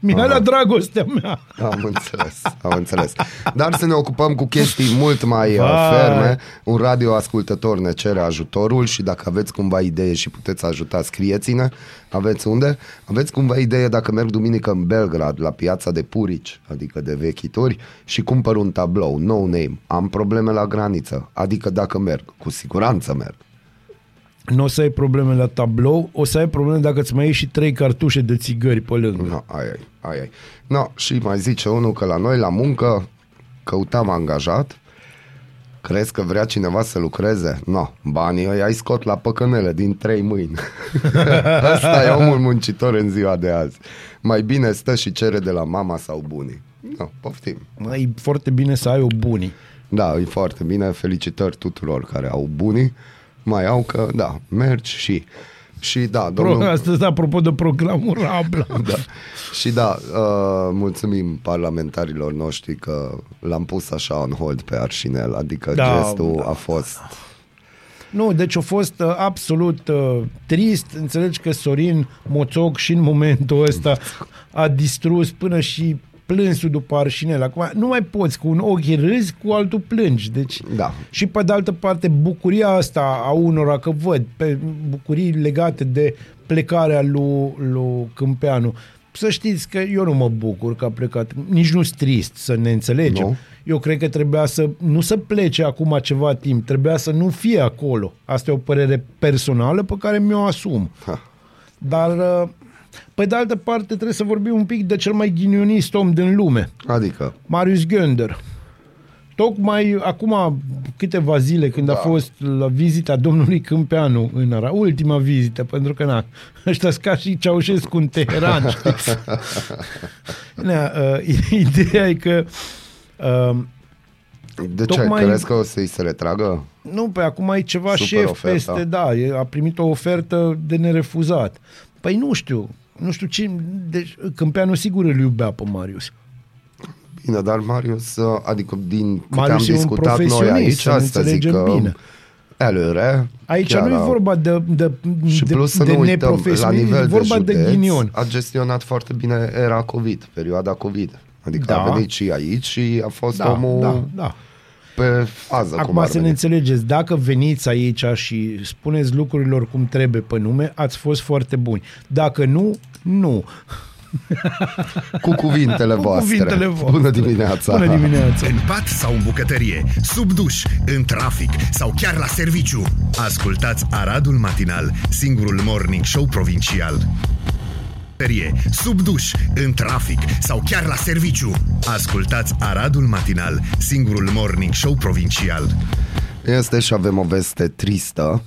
Mi-a dat dragostea mea. Am înțeles, am înțeles. Dar să ne ocupăm cu chestii mult mai uh, Vai. ferme. Un radioascultător ne cere ajutorul și dacă aveți cumva idee și puteți ajuta, scrieți-ne. Aveți unde? Aveți cumva idee dacă merg duminică în Belgrad, la piața de purici, adică de vechituri, și cumpăr un tablou, no name. Am probleme la graniță, adică dacă merg, cu siguranță merg. Nu o să ai probleme la tablou, o să ai probleme dacă îți mai iei și trei cartușe de țigări pe lângă. No, ai, ai, ai, ai. No, și mai zice unul că la noi la muncă căutam angajat, Crezi că vrea cineva să lucreze? No, banii ăia îi scot la păcănele din trei mâini. [laughs] Asta e omul muncitor în ziua de azi. Mai bine stă și cere de la mama sau bunii. No, poftim. Mă, e foarte bine să ai o bunii. Da, e foarte bine. Felicitări tuturor care au bunii. Mai au că, da, mergi și... Și da, Pro, domnul... Astăzi, apropo de programul Rabla. [laughs] Da. Și da, uh, mulțumim parlamentarilor noștri că l-am pus așa on hold pe Arșinel, adică Da, da, gestul da. da. a fost... Nu, deci a fost uh, absolut uh, trist. Înțelegi că Sorin Moțoc și în momentul ăsta a distrus până și plânsul după Arșinel. Acum nu mai poți, cu un ochi râzi, cu altul plângi. Deci, Da. Și pe de altă parte, bucuria asta a unora, că văd, pe bucurii legate de plecarea lui, lui Câmpeanu, să știți că eu nu mă bucur că a plecat, nici nu-s trist să ne înțelegem. Nu. Eu cred că trebuia să, nu să plece acum ceva timp, trebuia să nu fie acolo. Asta e o părere personală pe care mi-o asum. Ha. Dar, uh, pe de altă parte, trebuie să vorbim un pic de cel mai ghinionist om din lume. Adică, Marius Gönder. Tocmai acum câteva zile când da. a fost la vizita domnului Câmpeanu în Ara, ultima vizită, pentru că na, ăștia ca și Ceaușescu în Teheran. știi? [laughs] na, uh, [laughs] ideea e că uh, de ce? Tocmai- Crezi că o să-i se retragă? nu, pe acum e ceva Super șef oferta. peste, da, e- a primit o ofertă de nerefuzat. Păi nu știu, nu știu ce, deci Câmpeanu sigur îl iubea pe Marius. Bine, dar Marius, uh, adică din câte Marius am e un discutat noi profesionist, aici, să ne asta zic înțelegem că bine. Elure, Aici chiar nu e a- vorba de, de, Și de, plus să de nu uităm, la neprofesionism, nivel e vorba de, de, județ, ghinion. a gestionat foarte bine era COVID, perioada COVID. Adică Da. a venit și aici și a fost Da, omul da, da. pe fază. cum Acum ar să ne veni. înțelegeți, dacă veniți aici și spuneți lucrurilor cum trebuie pe nume, ați fost foarte buni. Dacă nu, nu. Cu cuvintele [laughs] Cu voastre. cuvintele voastre. Bună dimineața. Bună dimineața. În pat sau în bucătărie, sub duș, în trafic sau chiar la serviciu. Ascultați Aradul Matinal, singurul morning show provincial. Bucătărie, Sub duș, în trafic sau chiar la serviciu. Ascultați Aradul Matinal, singurul morning show provincial. Este și avem o veste tristă.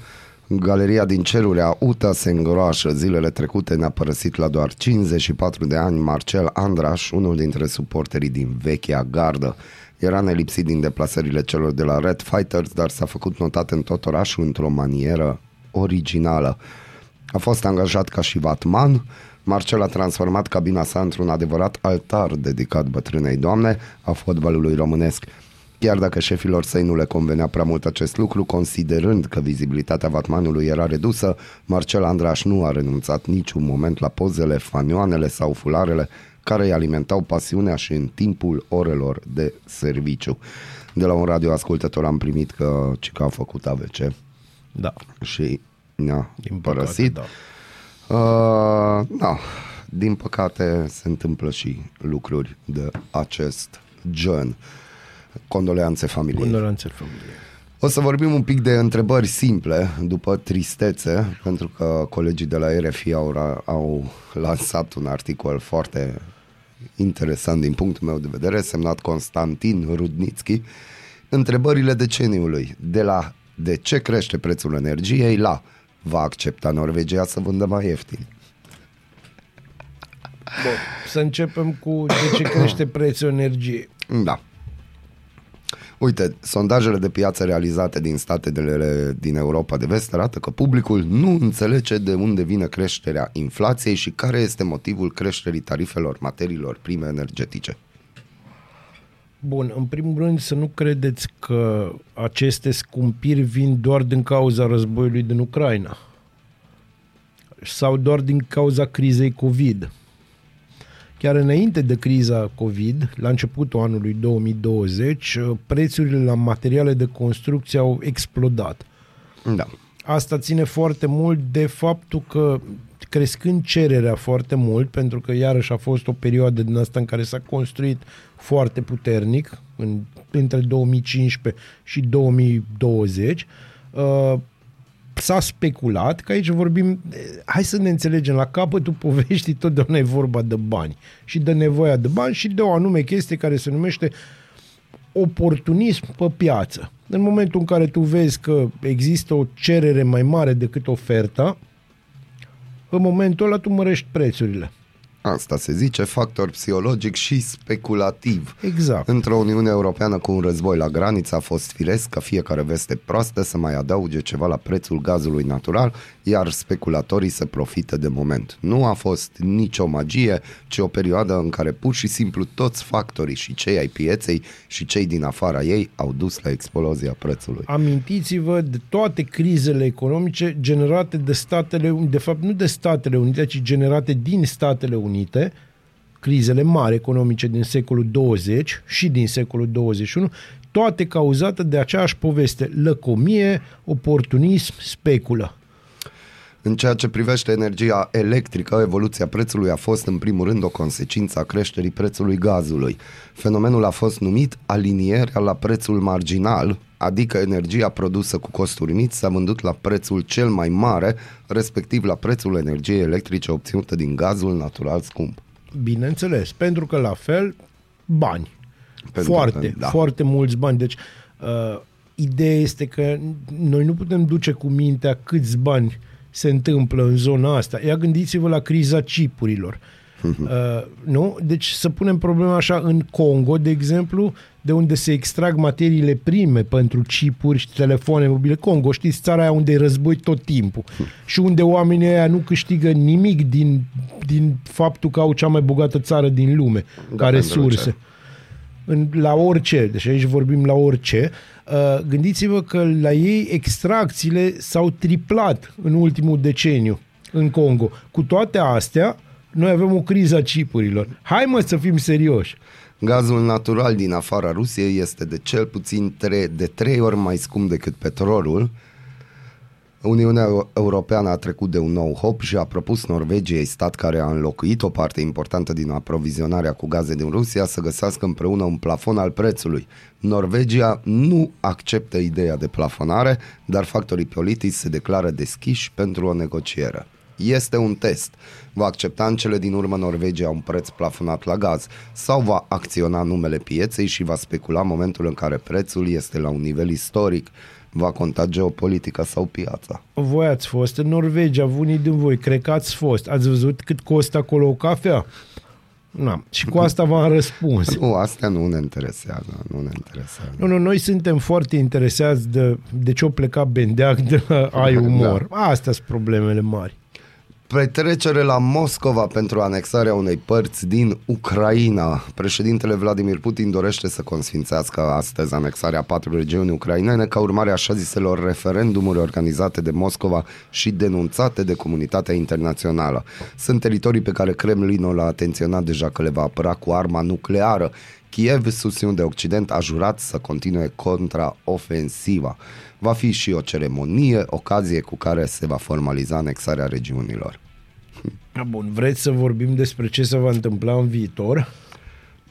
Galeria din Cerurea, Uta se îngroașă. Zilele trecute ne-a părăsit la doar 54 de ani Marcel Andraș, unul dintre suporterii din vechea gardă. Era nelipsit din deplasările celor de la Red Fighters, dar s-a făcut notat în tot orașul într-o manieră originală. A fost angajat ca și vatman. Marcel a transformat cabina sa într-un adevărat altar dedicat bătrânei doamne a fotbalului românesc. Chiar dacă șefilor săi nu le convenea prea mult acest lucru, considerând că vizibilitatea vatmanului era redusă, Marcel Andraș nu a renunțat niciun moment la pozele, fanioanele sau fularele care îi alimentau pasiunea și în timpul orelor de serviciu. De la un radioascultător am primit că Cica a făcut AVC Da. și ne-a Din păcate, părăsit. da. Uh, da, din păcate se întâmplă și lucruri de acest gen. Condoleanțe familiei. Condolențe familiei. O să vorbim un pic de întrebări simple după tristețe, pentru că colegii de la RFI au, ra- au lansat un articol foarte interesant din punctul meu de vedere, semnat Constantin Rudnitski, întrebările deceniului, de la de ce crește prețul energiei la va accepta Norvegia să vândă mai ieftin. Bun, să începem cu de ce crește prețul energiei. Da. Uite, sondajele de piață realizate din statele din Europa de vest arată că publicul nu înțelege de unde vine creșterea inflației și care este motivul creșterii tarifelor materiilor prime energetice. Bun, în primul rând să nu credeți că aceste scumpiri vin doar din cauza războiului din Ucraina sau doar din cauza crizei COVID. Chiar înainte de criza COVID, la începutul anului 2020, uh, prețurile la materiale de construcție au explodat. Da. Asta ține foarte mult de faptul că crescând cererea foarte mult, pentru că iarăși a fost o perioadă din asta în care s-a construit foarte puternic, în, între 2015 și 2020, uh, s-a speculat, că aici vorbim, hai să ne înțelegem, la capătul poveștii totdeauna e vorba de bani și de nevoia de bani și de o anume chestie care se numește oportunism pe piață. În momentul în care tu vezi că există o cerere mai mare decât oferta, în momentul ăla tu mărești prețurile. Asta se zice factor psihologic și speculativ. Exact. Într-o Uniune Europeană cu un război la graniță a fost firesc ca fiecare veste proastă să mai adauge ceva la prețul gazului natural, iar speculatorii să profită de moment. Nu a fost nicio magie, ci o perioadă în care pur și simplu toți factorii și cei ai pieței și cei din afara ei au dus la explozia prețului. Amintiți-vă de toate crizele economice generate de Statele Unite, de fapt nu de Statele Unite, ci generate din Statele Unite, crizele mari economice din secolul 20 și din secolul 21, toate cauzate de aceeași poveste, lăcomie, oportunism, speculă. În ceea ce privește energia electrică, evoluția prețului a fost în primul rând o consecință a creșterii prețului gazului. Fenomenul a fost numit alinierea la prețul marginal, adică energia produsă cu costuri mici s-a vândut la prețul cel mai mare, respectiv la prețul energiei electrice obținută din gazul natural scump. Bineînțeles, pentru că la fel, bani. Pentru foarte, că, da. foarte mulți bani. Deci, uh, ideea este că noi nu putem duce cu mintea câți bani se întâmplă în zona asta. Ia gândiți-vă la criza chipurilor. [laughs] Uh, nu? Deci să punem problema așa în Congo, de exemplu, de unde se extrag materiile prime pentru chipuri și telefoane mobile. Congo, știți, țara aia unde e război tot timpul [laughs] și unde oamenii aia nu câștigă nimic din, din faptul că au cea mai bogată țară din lume Da, ca pentru resurse ce? în, la orice, deci aici vorbim la orice, uh, gândiți-vă că la ei extracțiile s-au triplat în ultimul deceniu în Congo. Cu toate astea, noi avem o criză a chipurilor. Hai mă să fim serioși. Gazul natural din afara Rusiei este de cel puțin tre- de trei ori mai scump decât petrolul. Uniunea Eu- Europeană a trecut de un nou hop și a propus Norvegiei, stat care a înlocuit o parte importantă din aprovizionarea cu gaze din Rusia, să găsească împreună un plafon al prețului. Norvegia nu acceptă ideea de plafonare, dar factorii politici se declară deschiși pentru o negociere. Este un test. Va accepta în cele din urmă Norvegia un preț plafonat la gaz sau va acționa numele pieței și va specula momentul în care prețul este la un nivel istoric. Va conta geopolitica sau piața. Voi ați fost în Norvegia, unii din voi, cred că ați fost. Ați văzut cât costă acolo o cafea? Na. Și cu asta v-am răspuns. [laughs] Nu, astea nu ne interesează, nu ne interesează. Nu, nu, noi suntem foarte interesați de, de ce o pleca Bendeac de la Ai Umor. Da. Astea sunt problemele mari. Petrecere la Moscova pentru anexarea unei părți din Ucraina. Președintele Vladimir Putin dorește să consfințească astăzi anexarea patru regiuni ucrainene ca urmare a așa ziselor referendumuri organizate de Moscova și denunțate de comunitatea internațională. Sunt teritorii pe care Kremlinul a atenționat deja că le va apăra cu arma nucleară. Kiev, susținut de Occident, a jurat să continue contraofensiva. Va fi și o ceremonie, ocazie cu care se va formaliza anexarea regiunilor. Bun, vreți să vorbim despre ce se va întâmpla în viitor?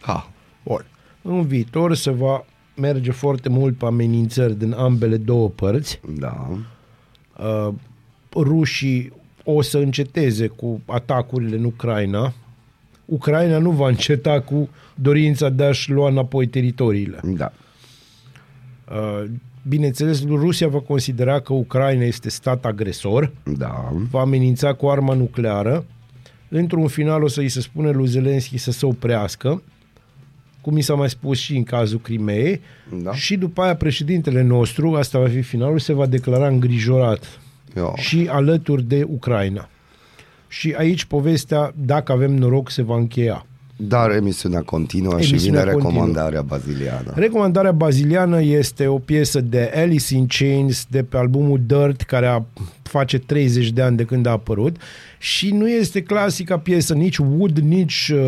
Ha, Bun. În viitor se va merge foarte mult pe amenințări din ambele două părți. da. Uh, rușii o să înceteze cu atacurile în Ucraina. Ucraina nu va înceta cu dorința de a-și lua înapoi teritoriile. Da. Uh, bineînțeles, Rusia va considera că Ucraina este stat agresor, Da. va amenința cu arma nucleară. Într-un final o să-i se spune lui Zelenski să se oprească, cum mi s-a mai spus și în cazul Crimeei, Da. și după aia președintele nostru, asta va fi finalul, se va declara îngrijorat Eu. și alături de Ucraina. Și aici povestea, dacă avem noroc, se va încheia. Dar emisiunea continuă și Emisiunea vine continuă. recomandarea baziliană. Recomandarea baziliană este o piesă de Alice in Chains de pe albumul Dirt, care a face 30 de ani de când a apărut și nu este clasica piesă nici Wood, nici uh,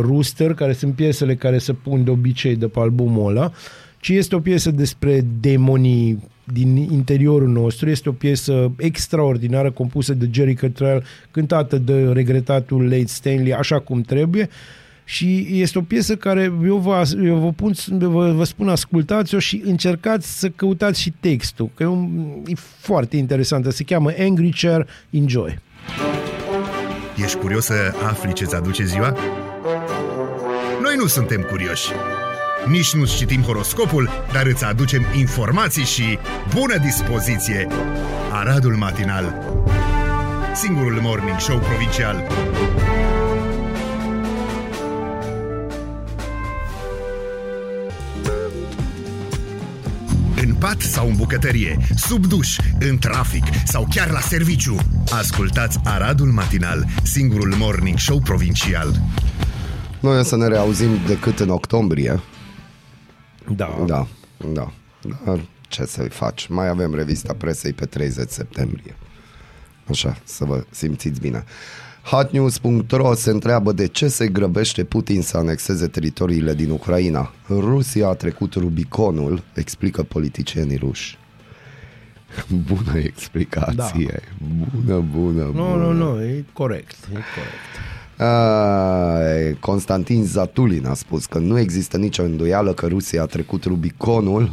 Rooster, care sunt piesele care se pun de obicei de pe albumul ăla, ci este o piesă despre demonii din interiorul nostru. Este o piesă extraordinară compusă de Jerry Cantrell, cântată de regretatul Late Stanley, așa cum trebuie. Și este o piesă care eu vă, eu vă, pun, vă, vă spun ascultați-o și încercați să căutați și textul, că e, un, e foarte interesantă. Se cheamă Angry Chair Enjoy. Ești curios să afli ce-ți aduce ziua? Noi nu suntem curioși. Nici nu citim horoscopul, dar îți aducem informații și bună dispoziție! Aradul Matinal Singurul morning show provincial pat sau în bucătărie, sub duș, în trafic sau chiar la serviciu. Ascultați Aradul Matinal, singurul morning show provincial. Noi o să ne reauzim decât în octombrie. Da. Da, da. Dar ce să-i faci? Mai avem revista presei pe 30 septembrie. Așa, să vă simțiți bine. Hotnews.ro se întreabă de ce se grăbește Putin să anexeze teritoriile din Ucraina. Rusia a trecut Rubiconul, explică politicienii ruși. [laughs] Bună explicație. Bună, bună, bună. Nu, nu, nu, e corect. E corect. A, Constantin Zatulin a spus că nu există nicio îndoială că Rusia a trecut Rubiconul.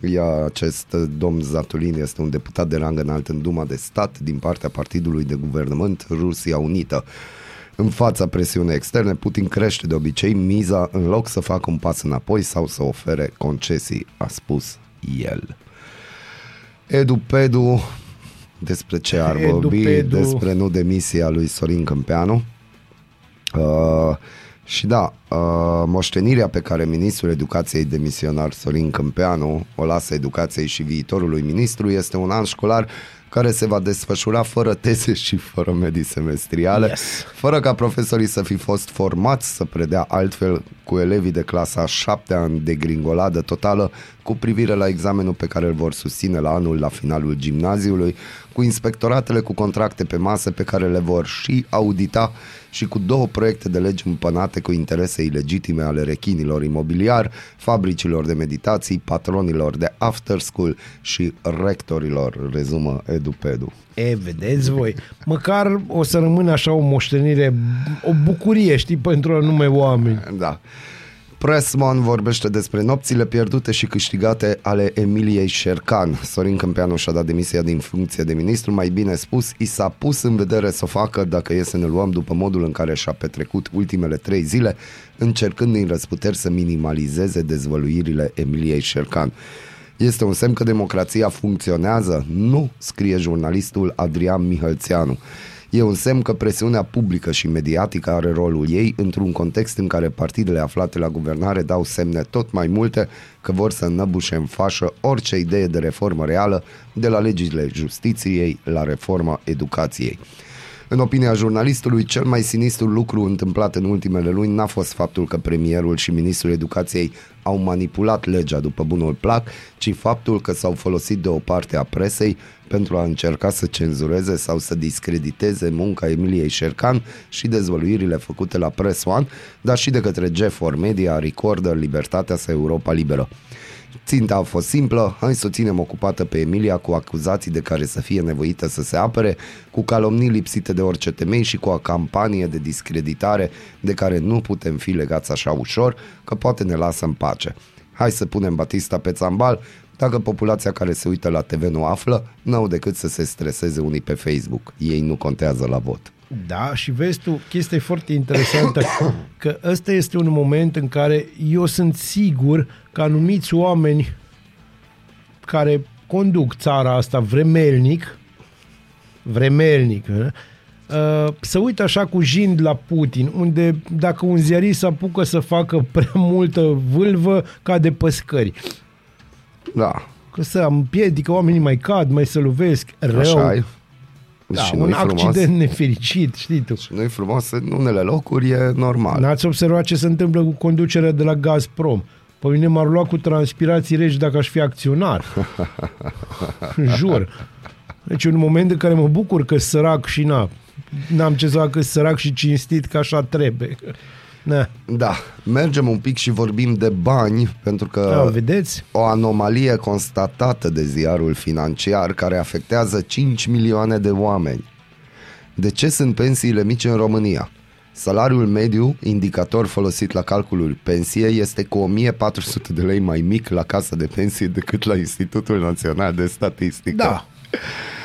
Ia, acest domn Zatulin este un deputat de rang înalt în Duma de Stat din partea Partidului de Guvernământ Rusia Unită. În fața presiunii externe, Putin crește de obicei miza în loc să facă un pas înapoi sau să ofere concesii, a spus el. Edu Pedu, despre ce ar Edu vorbi? Pedu. Despre nu demisia lui Sorin Câmpeanu. Uh, și da, uh, moștenirea pe care ministrul educației demisionar Sorin Câmpeanu o lasă educației și viitorului ministru este un an școlar care se va desfășura fără teze și fără medii semestriale, Yes. fără ca profesorii să fi fost formați să predea altfel cu elevii de clasa 7 în degringoladă totală cu privire la examenul pe care îl vor susține la anul la finalul gimnaziului, cu inspectoratele cu contracte pe masă pe care le vor și audita și cu două proiecte de legi împănate cu interese ilegitime ale rechinilor imobiliar, fabricilor de meditații, patronilor de after school și rectorilor, rezumă EduPedu. E, vedeți voi, măcar o să rămână așa o moștenire, o bucurie, știi, pentru anume oameni. Da. Pressman vorbește despre nopțile pierdute și câștigate ale Emiliei Șercan. Sorin Câmpeanu și-a dat demisia din funcție de ministru, mai bine spus, i s-a pus în vedere să o facă dacă e să ne luăm după modul în care și-a petrecut ultimele trei zile, încercând din răsputeri să minimalizeze dezvăluirile Emiliei Șercan. Este un semn că democrația funcționează? Nu, scrie jurnalistul Adrian Mihălțeanu. E un semn că presiunea publică și mediatică are rolul ei într-un context în care partidele aflate la guvernare dau semne tot mai multe că vor să înnăbușe în fașă orice idee de reformă reală, de la legile justiției la reforma educației. În opinia jurnalistului, cel mai sinistru lucru întâmplat în ultimele luni n-a fost faptul că premierul și ministrul educației au manipulat legea după bunul plac, ci faptul că s-au folosit de o parte a presei pentru a încerca să cenzureze sau să discrediteze munca Emiliei Șercan și dezvăluirile făcute la Press One, dar și de către G4 Media, Recorder, Libertatea sau Europa Liberă. Ținta a fost simplă, hai să o ținem ocupată pe Emilia cu acuzații de care să fie nevoită să se apere, cu calomnii lipsite de orice temei și cu o campanie de discreditare de care nu putem fi legați așa ușor, că poate ne lasă în pace. Hai să punem Batista pe țambal, dacă populația care se uită la TV nu află, n-au decât să se streseze unii pe Facebook. Ei nu contează la vot. Da, și vezi tu, chestia e foarte interesantă, că ăsta este un moment în care eu sunt sigur că anumiți oameni care conduc țara asta vremelnic, vremelnic, uh, să uită așa cu jind la Putin, unde dacă un ziarist se apucă să facă prea multă vâlvă, cade pe scări. Da, Că să împiedică, oamenii mai cad, mai se lovesc, rău. așa e. Da, și un nu-i frumos. accident nefericit, știi tu. Și nu-i frumos, în unele locuri e normal. N-ați observat ce se întâmplă cu conducerea de la Gazprom? Pe mine m-ar lua cu transpirații regi dacă aș fi acționar. [laughs] Jur. Deci e un moment în care mă bucur că sărac și na. N-am ce să fac că sărac și cinstit că așa trebuie. Na. Da, mergem un pic și vorbim de bani, pentru că Da, vedeți? o anomalie constatată de ziarul financiar care afectează 5 milioane de oameni. De ce sunt pensiile mici în România? Salariul mediu, indicator folosit la calculul pensiei, este cu 1400 de lei mai mic la casa de pensie decât la Institutul Național de Statistică. Da. [laughs]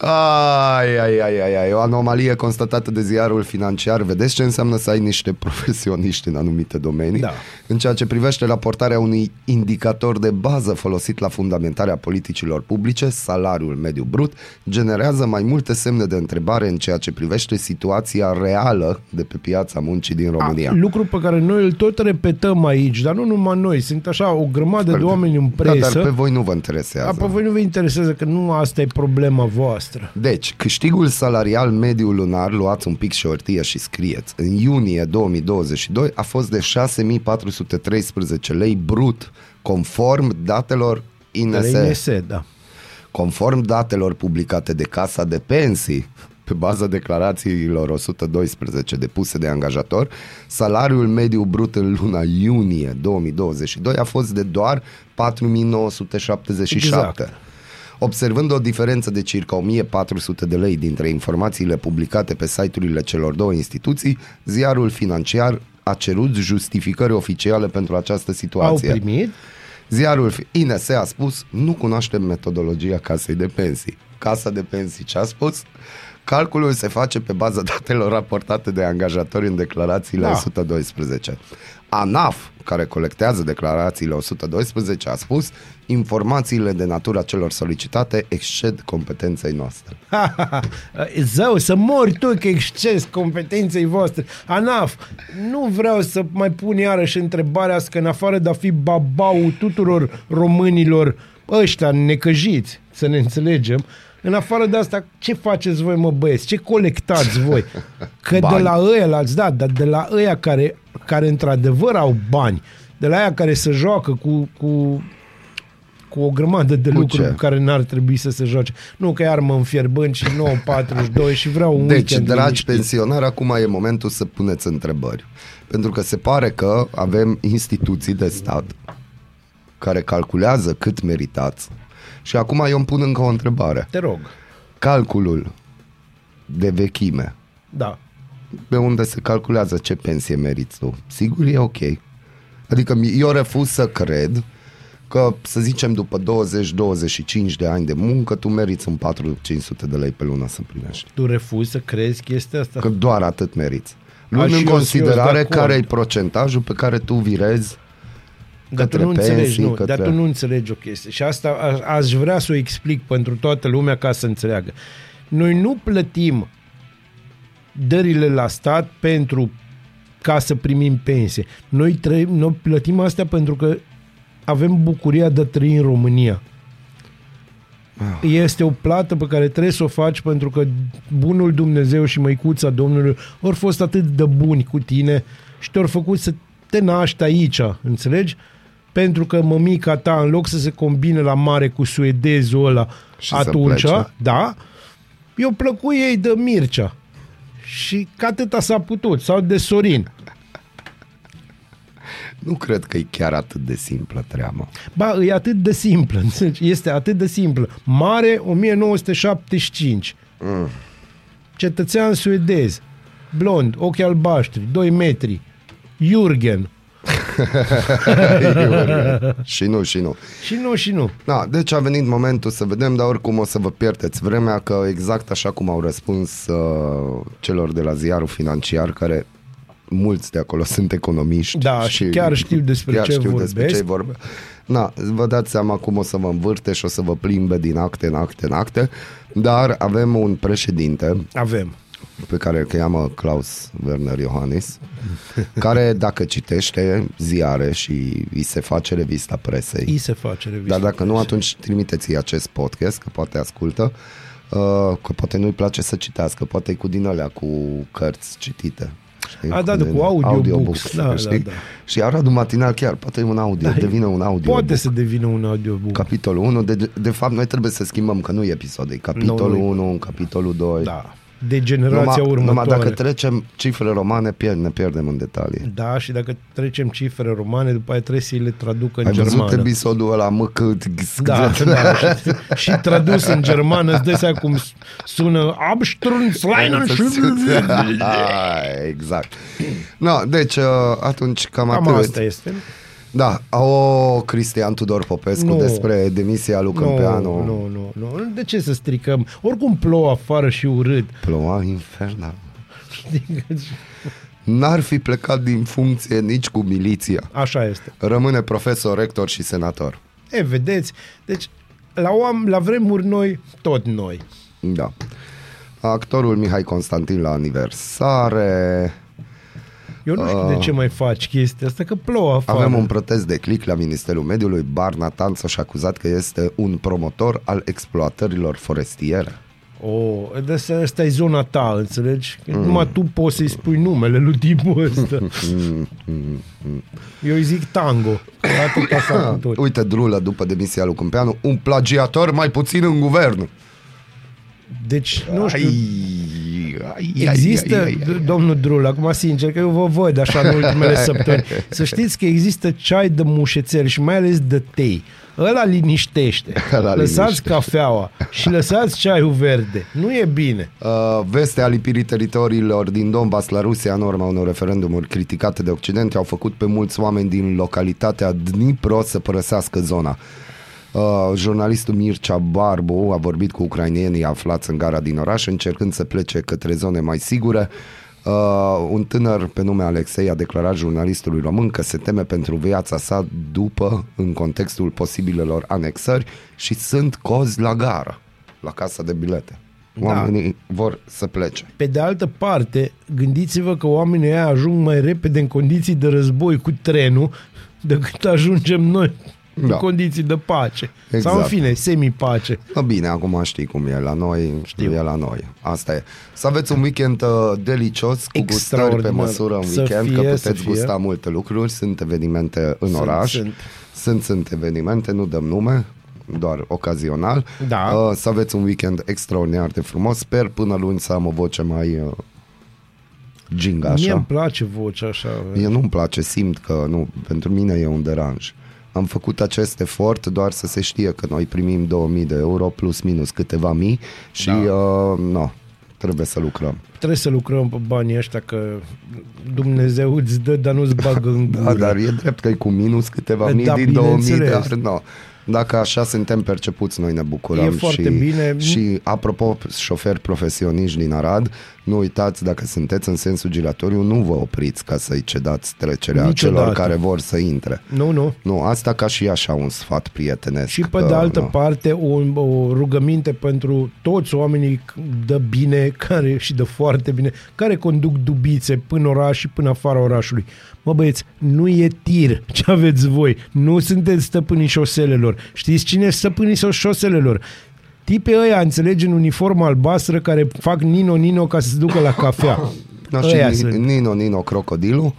Ai, ai, ai, ai, ai, o anomalie constatată de ziarul financiar. Vedeți ce înseamnă să ai niște [laughs] profesioniști în anumite domenii? Da. În ceea ce privește raportarea unui indicator de bază folosit la fundamentarea politicilor publice, salariul mediu brut generează mai multe semne de întrebare în ceea ce privește situația reală de pe piața muncii din România. A, lucru pe care noi îl tot repetăm aici, dar nu numai noi. Sunt așa o grămadă de oameni în da, presă. dar pe voi nu vă interesează. A, pe voi nu vă interesează că nu asta e problema voastră. Deci, câștigul salarial mediu lunar, luați un pic și o hârtie și scrieți, în iunie 2022 a fost de 6413 lei brut, conform datelor INS. La INS, da. Conform datelor publicate de Casa de Pensii, pe baza declarațiilor 112 depuse de angajator, salariul mediu brut în luna iunie 2022 a fost de doar 4977. Exact. Observând o diferență de circa 1400 de lei dintre informațiile publicate pe site-urile celor două instituții, ziarul financiar a cerut justificări oficiale pentru această Au situație. primit. Ziarul fi- INS a spus, nu cunoaștem metodologia casei de pensii. Casa de pensii ce a spus? Calculul se face pe baza datelor raportate de angajatori în declarațiile Da. 112. ANAF, care colectează declarațiile 112, a spus informațiile de natura celor solicitate exced competenței noastre. Ha, ha, ha. Zău, să mori tu că exces competenței voastre. ANAF, nu vreau să mai pun iarăși întrebarea asta că în afară de a fi babau tuturor românilor ăștia necăjiți, să ne înțelegem, în afară de asta, ce faceți voi, mă băieți? Ce colectați voi? Că Bani. de la ăia, l-ați dat, dar de la ăia care, care într-adevăr au bani, de la ăia care se joacă cu, cu cu o grămadă de Cu lucruri ce? cu care n-ar trebui să se joace. Nu că iar mă înfierbând și 9.42 [laughs] și vreau un Deci, weekend dragi liniștit. pensionari, acum e momentul să puneți întrebări. Pentru că se pare că avem instituții de stat care calculează cât meritați. Și acum eu îmi pun încă o întrebare. Te rog. Calculul de vechime, Da. pe unde se calculează ce pensie meriți tu, sigur e ok. Adică eu refuz să cred că, să zicem, după 20-25 de ani de muncă, tu meriți un 400-500 de lei pe lună să primești. Tu refuzi să crezi chestia asta? Că doar atât meriți. A, Luând și în eu- considerare eu sunt de care e acord. procentajul pe care tu virezi Dar tu către nu înțelegi, pensii, nu, către- dar tu nu înțelegi o chestie. Și asta aș, aș vrea să o explic pentru toată lumea ca să înțeleagă. Noi nu plătim dările la stat pentru ca să primim pensie. Noi, trăim, noi plătim astea pentru că avem bucuria de a trăi în România. Este o plată pe care trebuie să o faci pentru că bunul Dumnezeu și măicuța Domnului au fost atât de buni cu tine și te-au făcut să te naști aici, înțelegi? Pentru că mămica ta, în loc să se combine la mare cu suedezul ăla Și să atunci, plece. da, eu plăcu ei de Mircea. Și că atâta s-a putut, sau de Sorin. Nu cred că e chiar atât de simplă treaba. Ba, e atât de simplă, [laughs] înțelegi? Este atât de simplă. Mare 1975. Mm. Cetățean suedez. Blond, ochi albaștri, 2 metri. Jurgen. [laughs] și nu, și nu. Și nu, și nu. Da, deci a venit momentul să vedem, dar oricum o să vă pierdeți vremea că exact așa cum au răspuns uh, celor de la ziarul financiar, care mulți de acolo [laughs] sunt economiști. Da, și chiar știu despre chiar ce știu despre vorbesc. ce vorbe. Na, vă dați seama cum o să vă învârte și o să vă plimbe din acte în acte în acte, dar avem un președinte Avem. Pe care îl cheamă Klaus Werner Iohannis, care dacă citește ziare și îi se face revista presei, I se face revista. dar dacă nu, atunci trimiteți-i acest podcast, că poate ascultă, uh, că poate nu-i place să citească, poate e cu din alea cu cărți citite. Știi? A, da, da, cu audiobooks. Da, știi? da, da. Și Aradul Matinal chiar poate e un audio, Da, devine un audio. Poate să devină un audiobook. Capitolul 1, de, de fapt noi trebuie să schimbăm, că nu e episod, e capitolul Nu, 1, capitolul 2. Da. De generația numai, următoare. numai dacă trecem cifre romane, pierd, ne pierdem în detalii. Da, și dacă trecem cifre romane, după aia trebuie să le traducă în Ai germană. văzut episodul ăla, mă, cât... Da, [laughs] da, și, și tradus în germană, îți dai seama cum sună Abstrunzleinen [laughs] exact. No, deci uh, atunci cam, Cam atât. asta este. Da, o Cristian Tudor Popescu Nu. despre demisia lui Nu, Câmpeanu. nu, nu, nu. De ce să stricăm? Oricum plouă afară și urât. Ploua infernal. [laughs] N-ar fi plecat din funcție nici cu miliția. Așa este. Rămâne profesor, rector și senator. E, vedeți? Deci, la, oam, la vremuri noi, tot noi. Da. Actorul Mihai Constantin la aniversare. Eu nu știu de ce mai faci chestia asta, că plouă afară. Ah. Avem un protest de click la Ministerul Mediului. Barna Tanțo și-a acuzat că este un promotor al exploatărilor forestiere. Oh, de asta, asta e zona ta, înțelegi? Mm. Numai tu poți să-i spui numele lui tipul ăsta. [laughs] Eu îi zic tango. Atât a făcut [coughs] tot. Uite, drulă după demisia lui Câmpeanu, un plagiator mai puțin în guvern. Deci, nu știu, Ai, ai, Există, ai, ai, ai, ai. domnul Drul, acum sincer că eu vă văd așa în ultimele [laughs] săptămâni, să știți că există ceai de mușețel și mai ales de tei. Ăla liniștește. Ăla lăsați liniștește. cafeaua și lăsați ceaiul verde. Nu e bine. Uh, vestea lipirii teritoriilor din Donbass la Rusia în urma unor referendumuri criticate de Occident au făcut pe mulți oameni din localitatea Dnipro să părăsească zona. Uh, jurnalistul Mircea Barbu a vorbit cu ucrainienii aflați în gara din oraș încercând să plece către zone mai sigure. Uh, un tânăr pe nume Alexei a declarat jurnalistului român că se teme pentru viața sa după, în contextul posibilelor anexări și sunt cozi la gară, la casa de bilete. Oamenii vor să plece. Pe de altă parte, gândiți-vă că oamenii ăia ajung mai repede în condiții de război cu trenul decât ajungem noi în Da. condiții de pace. Exact. Sau în fine, semi-pace. Bă, Bine, acum știi cum e la noi, știu. e la noi. Asta e. Să aveți un weekend uh, delicios, cu gustări pe Extraordinar. măsură în Să weekend, fie, că să puteți fie. gusta multe lucruri, sunt evenimente în Sunt, oraș. sunt. sunt, sunt evenimente, nu dăm nume, doar ocazional. Da. Uh, să aveți un weekend extraordinar de frumos. Sper până luni să am o voce mai uh, ginga Mie așa. îmi place vocea așa. Mie nu-mi place, simt că nu, pentru mine e un deranj. Am făcut acest efort doar să se știe că noi primim 2000 de euro plus minus câteva mii și da. uh, no, trebuie să lucrăm. Trebuie să lucrăm pe banii ăștia că Dumnezeu îți dă, dar nu-ți bagă în [laughs] gură. Da, dar e drept că e cu minus câteva Da, mii din 2000, bineînțeles. dar no. Dacă așa suntem percepuți, noi ne bucurăm. E foarte și, bine. Și apropo, șoferi profesioniști din Arad, nu uitați, dacă sunteți în sensul giratoriu, nu vă opriți ca să-i cedați trecerea Niciodată. celor care vor să intre. Nu, nu. Nu, asta ca și așa un sfat prietenesc. Și pe că, de altă nu. parte o, o rugăminte pentru toți oamenii de bine care, și de foarte bine, care conduc dubițe până oraș și până afara orașului. Mă băieți, nu e tir ce aveți voi. Nu sunteți stăpânii șoselelor. Știți cine e stăpânii șoselelor? Tipii ăia, înțelegi, în uniformă albastră care fac nino-nino ca să se ducă la cafea. [laughs] Da, și Ăia Ni- sunt. Nino, Nino, Crocodilul.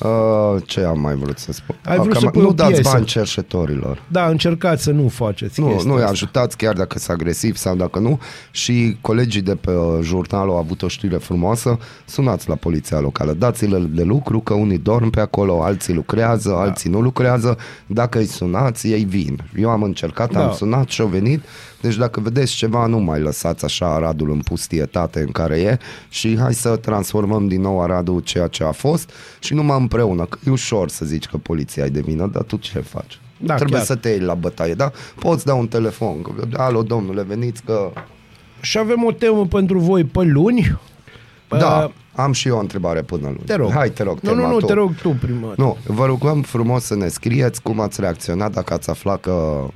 Uh, ce am mai vrut să spun? Ai vrut Că să am- pui nu o dați piesă. bani cerșetorilor. Da, încercați să nu faceți Nu, chestia nu îi asta. ajutați chiar dacă sunt agresiv sau dacă nu și colegii de pe uh, jurnal au avut o știre frumoasă, sunați la poliția locală, dați-le de lucru că unii dorm pe acolo, alții lucrează, da. alții nu lucrează, dacă îi sunați, ei vin. Eu am încercat, Da. am sunat și au venit, deci dacă vedeți ceva, nu mai lăsați așa Aradul în pustietate în care e și hai să transformăm din nou Aradul ceea ce a fost și numai împreună, că e ușor să zici că poliția e de vină, dar tu ce faci? Da, Trebuie chiar. să te iei la bătaie, da? Poți da un telefon, că, alo domnule, veniți că... Și avem o temă pentru voi pe luni. Da, Uh, am și eu o întrebare până luni. Te rog. Hai, te rog, Nu, tema nu, nu, tu. te rog tu prima. Nu, vă rugăm frumos să ne scrieți cum ați reacționat dacă ați aflat că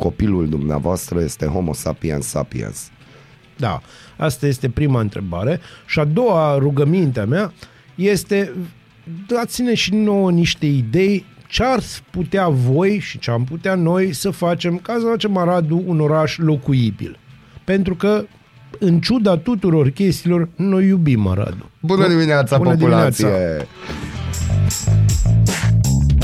copilul dumneavoastră este homo sapiens sapiens. Da, asta este prima întrebare. Și a doua rugămintea mea este dați-ne și nouă niște idei ce ar putea voi și ce am putea noi să facem ca să facem Aradul un oraș locuibil. Pentru că în ciuda tuturor chestiilor, noi iubim Aradul. Bună dimineața, Bună populație! dimineața.